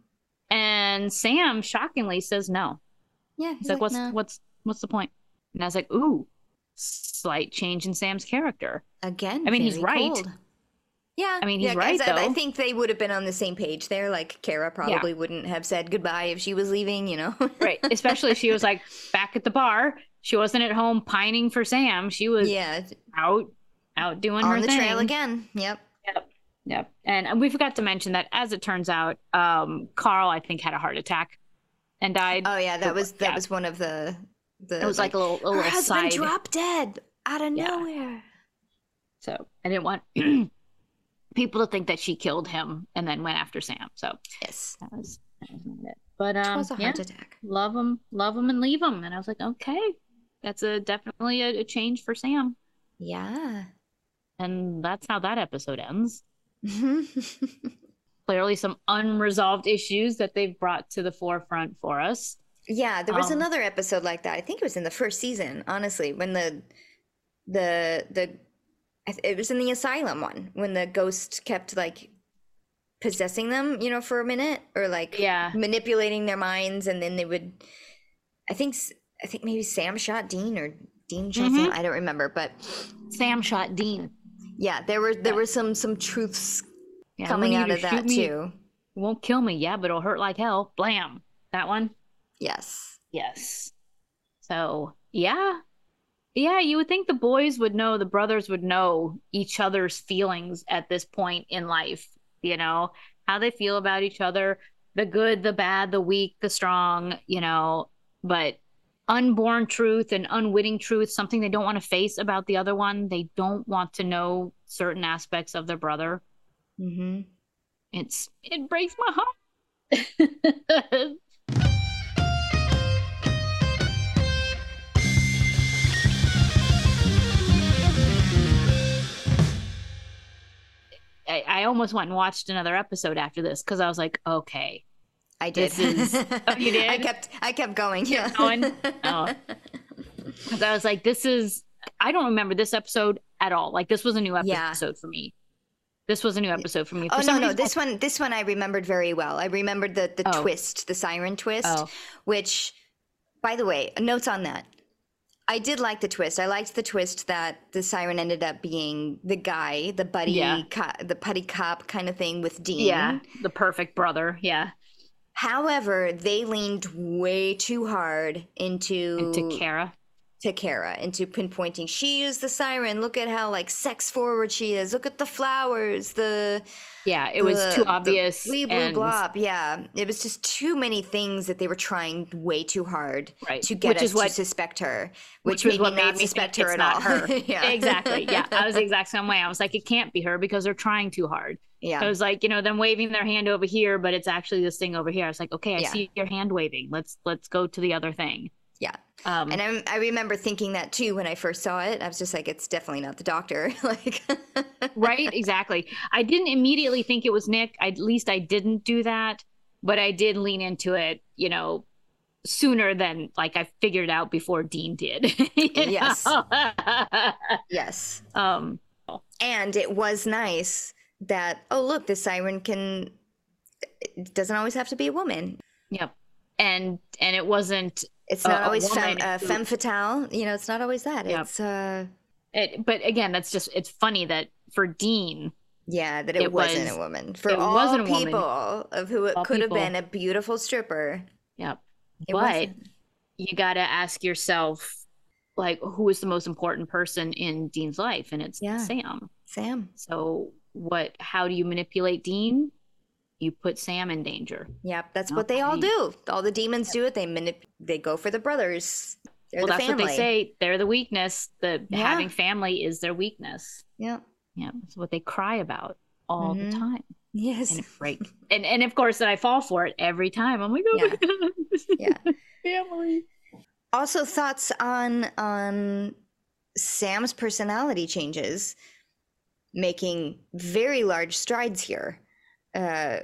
B: and sam shockingly says no
A: Yeah.
B: he's like, what's
A: "Nah."
B: what's what's the point?" and i was like ooh slight change in sam's character
A: again?
B: I mean, he's right.
A: cold. Yeah,
B: I mean, he's
A: yeah,
B: right,
A: I, I think they would have been on the same page there. Like Cara probably wouldn't have said goodbye if she was leaving. You know.
B: right especially if she was like back at the bar she wasn't at home pining for sam she was
A: yeah,
B: out out doing her
A: on the
B: thing
A: trail again. Yep.
B: yep Yep. and we forgot to mention that as it turns out um carl i think had a heart attack and died
A: Oh yeah, that was that
B: yeah.
A: was one of the the.
B: it was like, a little a
A: her
B: little
A: husband
B: side
A: dropped dead out of
B: Yeah.
A: nowhere.
B: so i didn't want people to think that she killed him and then went after sam so
A: Yes,
B: that was that was not it but
A: it
B: um
A: was a
B: yeah,
A: heart attack.
B: love him love him and leave him and i was like okay that's a definitely a, a change for sam
A: Yeah.
B: and that's how that episode ends clearly some unresolved issues that they've brought to the forefront for us.
A: yeah, there was
B: Um,
A: another episode like that. I think it was in the first season. Honestly, when the the the it was in the asylum one when the ghost kept like possessing them, you know, for a minute or like
B: Yeah.
A: manipulating their minds, and then they would. I think I think maybe Sam shot Dean or Dean shot
B: Mhm.
A: Sam. I don't remember, but
B: Sam shot Dean.
A: yeah, there were there
B: Yeah.
A: were some some truths
B: Yeah,
A: coming out of that
B: me.
A: too.
B: Won't kill me, yeah, but it'll hurt like hell. Blam. That one?
A: Yes.
B: Yes. So, yeah. Yeah, you would think the boys would know, the brothers would know each other's feelings at this point in life, you know, how they feel about each other, the good, the bad, the weak, the strong, you know, but unborn truth and unwitting truth, something they don't want to face about the other one. They don't want to know certain aspects of their brother.
A: Mm-hmm.
B: It's it breaks my heart. I, I almost went and watched another episode after this because I was like, okay,
A: I did.
B: This is- Oh, you did?
A: I kept. I kept going. Yeah.
B: going? Oh. because I was like, this is. I don't remember this episode at all. Like this was a new
A: Yeah.
B: episode for me. This was a new episode for me.
A: Oh
B: For
A: no,
B: some
A: no!
B: reason,
A: This one, this one, I remembered very well. I remembered the the
B: Oh.
A: twist, the siren twist,
B: Oh.
A: which, by the way, notes on that. I did like the twist. I liked the twist that the siren ended up being the guy, the buddy,
B: Yeah.
A: co- the putty cop kind of thing with Dean.
B: yeah, the perfect brother. Yeah,
A: However, they leaned way too hard into
B: and to Cara.
A: to Cara into pinpointing she used the siren. Look at how like sex forward she is. Look at the flowers, the
B: Yeah, it was
A: the-
B: too obvious.
A: Wee blue
B: and,
A: blob. Yeah, it was just too many things that they were trying way too hard
B: Right,
A: to get
B: which
A: us
B: is what-
A: to suspect her, which,
B: which
A: made
B: what
A: me
B: made
A: not
B: me
A: suspect her at
B: not
A: all.
B: her.
A: yeah,
B: Exactly. Yeah, I was the exact same way. I was like, it can't be her because they're trying too hard.
A: yeah.
B: I was like, you know, them waving their hand over here, but it's actually this thing over here. I was like, okay, I
A: Yeah.
B: see your hand waving. Let's let's go to the other thing. Um,
A: and I, I remember thinking that too when I first saw it. I was just like, it's definitely not the doctor. like,
B: right exactly i didn't immediately think it was nick I, at least i didn't do that but i did lean into it you know sooner than like i figured out before dean did
A: Yes. yes.
B: um
A: And it was nice that, oh, look, the siren can, it doesn't always have to be a woman.
B: yep and and it wasn't
A: It's not
B: a
A: always femme, uh, femme fatale. You know, it's not always that.
B: Yep.
A: It's, uh,
B: it but again that's just it's funny that for dean
A: yeah, that it,
B: It
A: wasn't
B: was-
A: a woman. For
B: it
A: all
B: wasn't a woman.
A: people of who it
B: All
A: could
B: people.
A: have been a beautiful stripper,
B: yep but
A: wasn't.
B: you got to ask yourself like who is the most important person in dean's life and it's
A: Yeah.
B: sam
A: Sam.
B: So what how do you manipulate Dean? You put Sam in danger.
A: Yep, that's what they all do. All the demons do it. They manip- They go for the brothers. They're
B: well,
A: the
B: that's
A: family.
B: what they say. They're the weakness. The
A: Yeah.
B: having family is their weakness.
A: Yep.
B: Yeah, that's what they cry about all
A: Mhm.
B: the time.
A: Yes.
B: And break and and of course then I fall for it every time. I'm like, oh
A: Yeah.
B: my god,
A: Yeah.
B: family.
A: also thoughts on on Sam's personality changes, making very large strides here, uh,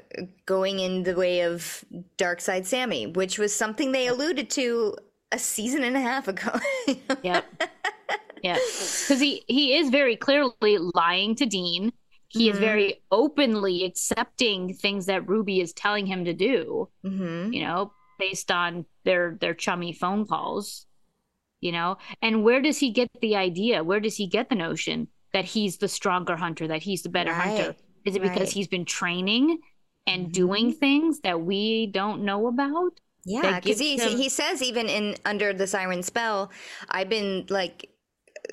A: going in the way of Dark Side Sammy, which was something they alluded to a season and a half ago.
B: Yep. yeah. Because he he is very clearly lying to Dean. He is
A: Mhm.
B: very openly accepting things that Ruby is telling him to do.
A: hmm
B: you know, based on their their chummy phone calls, you know. And where does he get the idea? Where does he get the notion that he's the stronger hunter, that he's the better hunter?
A: Right,
B: Is it because he's been training and
A: Mhm.
B: doing things that we don't know about?
A: Yeah, because he
B: him-
A: he says even in under the siren spell, I've been like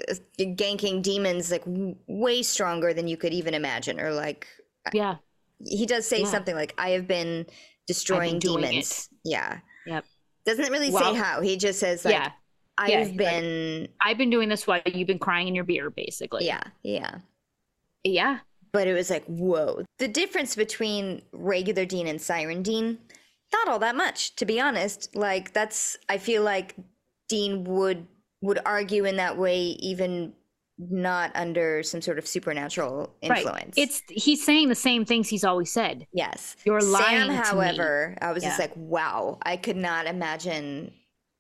A: uh, ganking demons like w- way stronger than you could even imagine, or like
B: Yeah.
A: he does say
B: Yeah.
A: something like I have been destroying
B: it."
A: demons. Yeah.
B: Yep.
A: Doesn't really
B: Well,
A: say how. He just says like
B: yeah.
A: I've
B: yeah, he's like,
A: been
B: I've been doing this while you've been crying in your beer, basically.
A: yeah, yeah.
B: Yeah.
A: But it was like, whoa. The difference between regular Dean and Siren Dean, not all that much, to be honest. Like that's I feel like Dean would would argue in that way even not under some sort of supernatural influence.
B: Right. It's he's saying the same things he's always said.
A: yes.
B: You're lying
A: Sam, however, I was just like, wow, I could not imagine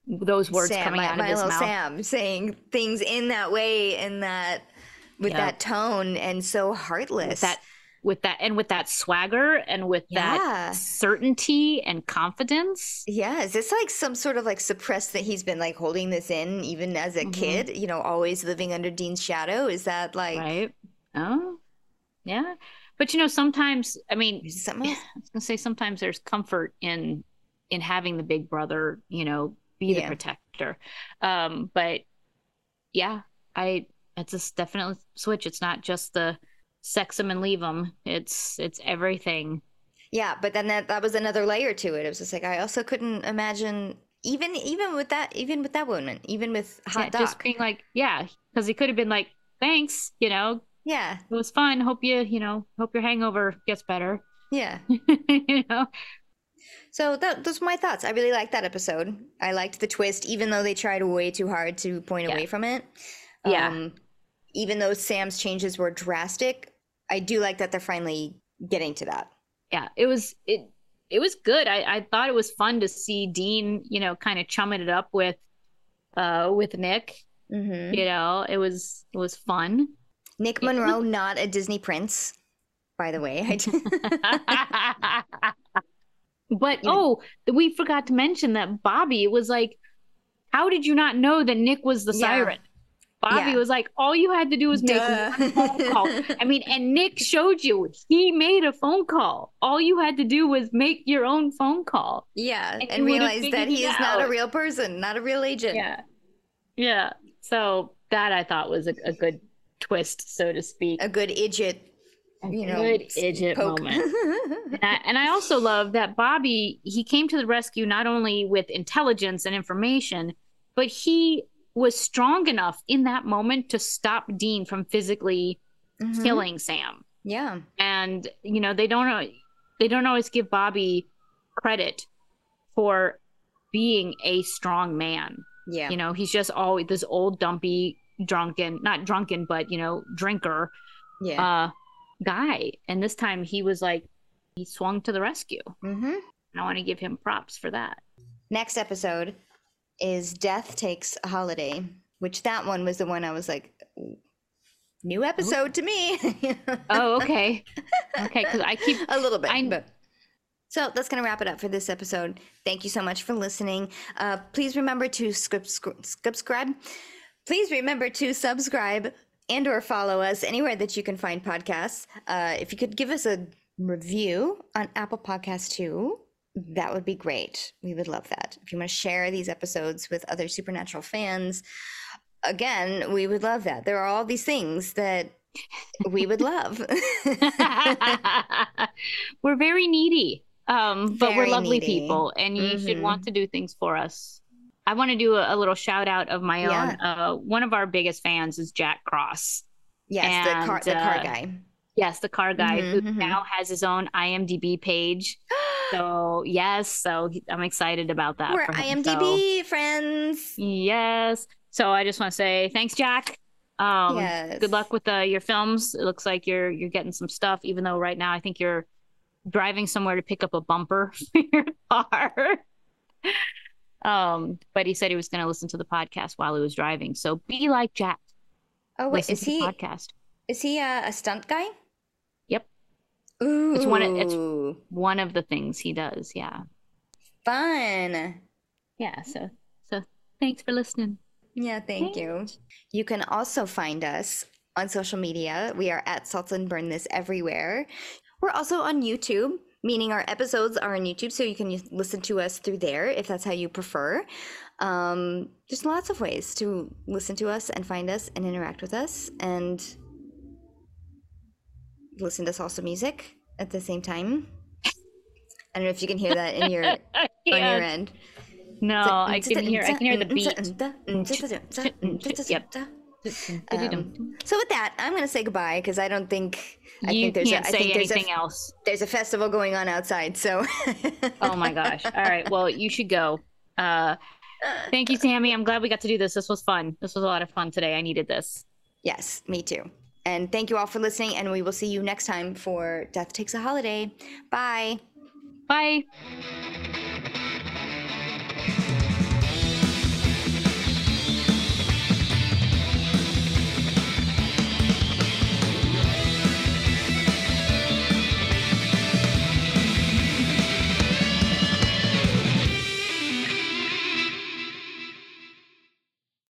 B: Those words
A: Sam,
B: coming
A: my,
B: out
A: my
B: of his
A: little
B: mouth.
A: Sam saying things in that way and that with
B: Yeah.
A: that tone and so heartless.
B: with that with that and with that swagger and with
A: Yeah.
B: that certainty and confidence
A: Yeah, is this like some sort of like suppressed that he's been like holding this in even as a
B: Mhm.
A: kid, you know, always living under Dean's shadow? Is that like
B: right oh yeah but you know sometimes i mean
A: it
B: i was gonna say sometimes there's comfort in in having the big brother you know be the
A: Yeah.
B: protector um but yeah i it's a definite switch it's not just the sex them and leave them it's it's everything
A: Yeah, but then that that was another layer to it. It was just like I also couldn't imagine even even with that even with that woman, even with hot
B: yeah,
A: dog.
B: just being like, yeah, because he could have been like, thanks, you know,
A: yeah,
B: it was fun. Hope you, you know, hope your hangover gets better.
A: yeah.
B: you know,
A: So that, those are my thoughts. I really liked that episode. I liked the twist, even though they tried way too hard to point
B: Yeah.
A: away from it.
B: Yeah.
A: Um, even though Sam's changes were drastic, I do like that they're finally getting to that.
B: yeah, it was it it was good. I I thought it was fun to see Dean, you know, kind of chumming it up with uh with Nick.
A: Mm-hmm.
B: You know, it was it was fun.
A: Nick. Monroe, not a Disney prince, by the way. I
B: but oh, we forgot to mention that Bobby was like, "How did you not know that Nick was the
A: Yeah.
B: siren?" Bobby
A: Yeah.
B: was like, "All you had to do was make
A: Duh.
B: one phone call." I mean, and Nick showed you he made a phone call. All you had to do was make your own phone call.
A: yeah,
B: And
A: and, realize that he is not a real person, not a real agent.
B: Yeah, yeah. So that I thought was a, a good twist, so to speak.
A: A good idiot,
B: A
A: you know,
B: good idiot
A: poke.
B: moment. And I, and I also love that Bobby, he came to the rescue not only with intelligence and information, but he was strong enough in that moment to stop Dean from physically
A: Mhm.
B: killing Sam.
A: Yeah.
B: And you know, they don't they don't always give Bobby credit for being a strong man.
A: Yeah.
B: You know, he's just always this old dumpy drunken, not drunken, but you know, drinker
A: yeah.
B: uh guy. And this time he was like he swung to the rescue.
A: mm-hmm.
B: And I want to give him props for that.
A: Next episode is Death Takes a Holiday, which that one was the one I was like, new episode to me.
B: Oh, okay. okay, because I keep
A: a little bit.
B: I-
A: but. So that's going to wrap it up for this episode. Thank you so much for listening. Uh, please remember to script, subscribe. Please remember to subscribe and or follow us anywhere that you can find podcasts. Uh, if you could give us a review on Apple Podcasts too, that would be great. We would love that. If you want to share these episodes with other Supernatural fans, again, we would love that. There are all these things that we would love.
B: we're very needy. Um, but we're lovely
A: needy.
B: people and you should
A: Mhm.
B: want to do things for us. I want to do a, a little shout out of my
A: Yeah.
B: own. Uh, one of our biggest fans is Jack Cross.
A: yes, the car,
B: And,
A: the car
B: uh,
A: guy.
B: Yes, the car guy who
A: Mhm, mhm.
B: now has his own IMDb page. So yes, so I'm excited about that.
A: We're
B: for him. So-
A: IMDb friends.
B: Yes. So I just want to say thanks, Jack. Um,
A: yes.
B: Good luck with uh, your films. It looks like you're you're getting some stuff. Even though right now I think you're driving somewhere to pick up a bumper for your car. um, but he said he was going to listen to the podcast while he was driving. So be like Jack.
A: Oh wait,
B: listen
A: is he
B: podcast?
A: is he a, a stunt guy? Ooh,
B: It's one of- it's- One of the things he does. Yeah.
A: fun.
B: Yeah. So so thanks for listening.
A: Yeah, thank you. You can also find us on social media. We are at Salt and Burn This everywhere. We're also on YouTube, meaning our episodes are on YouTube, so you can listen to us through there if that's how you prefer. Um, there's lots of ways to listen to us and find us and interact with us and listen to salsa music at the same time. I don't know if you can hear that in your on your end.
B: No, I can hear I can hear the beat. Yep.
A: Um, So with that, I'm going to say goodbye because I don't think I
B: you
A: think there's
B: can't
A: a, I
B: say
A: think there's
B: anything
A: a,
B: else.
A: there's a festival going on outside. So
B: Oh my gosh. All right. Well, you should go. Uh, thank you, Sami. I'm glad we got to do this. This was fun. This was a lot of fun today. I needed this.
A: yes, me too. And thank you all for listening. And we will see you next time for Death Takes a Holiday. Bye.
B: Bye.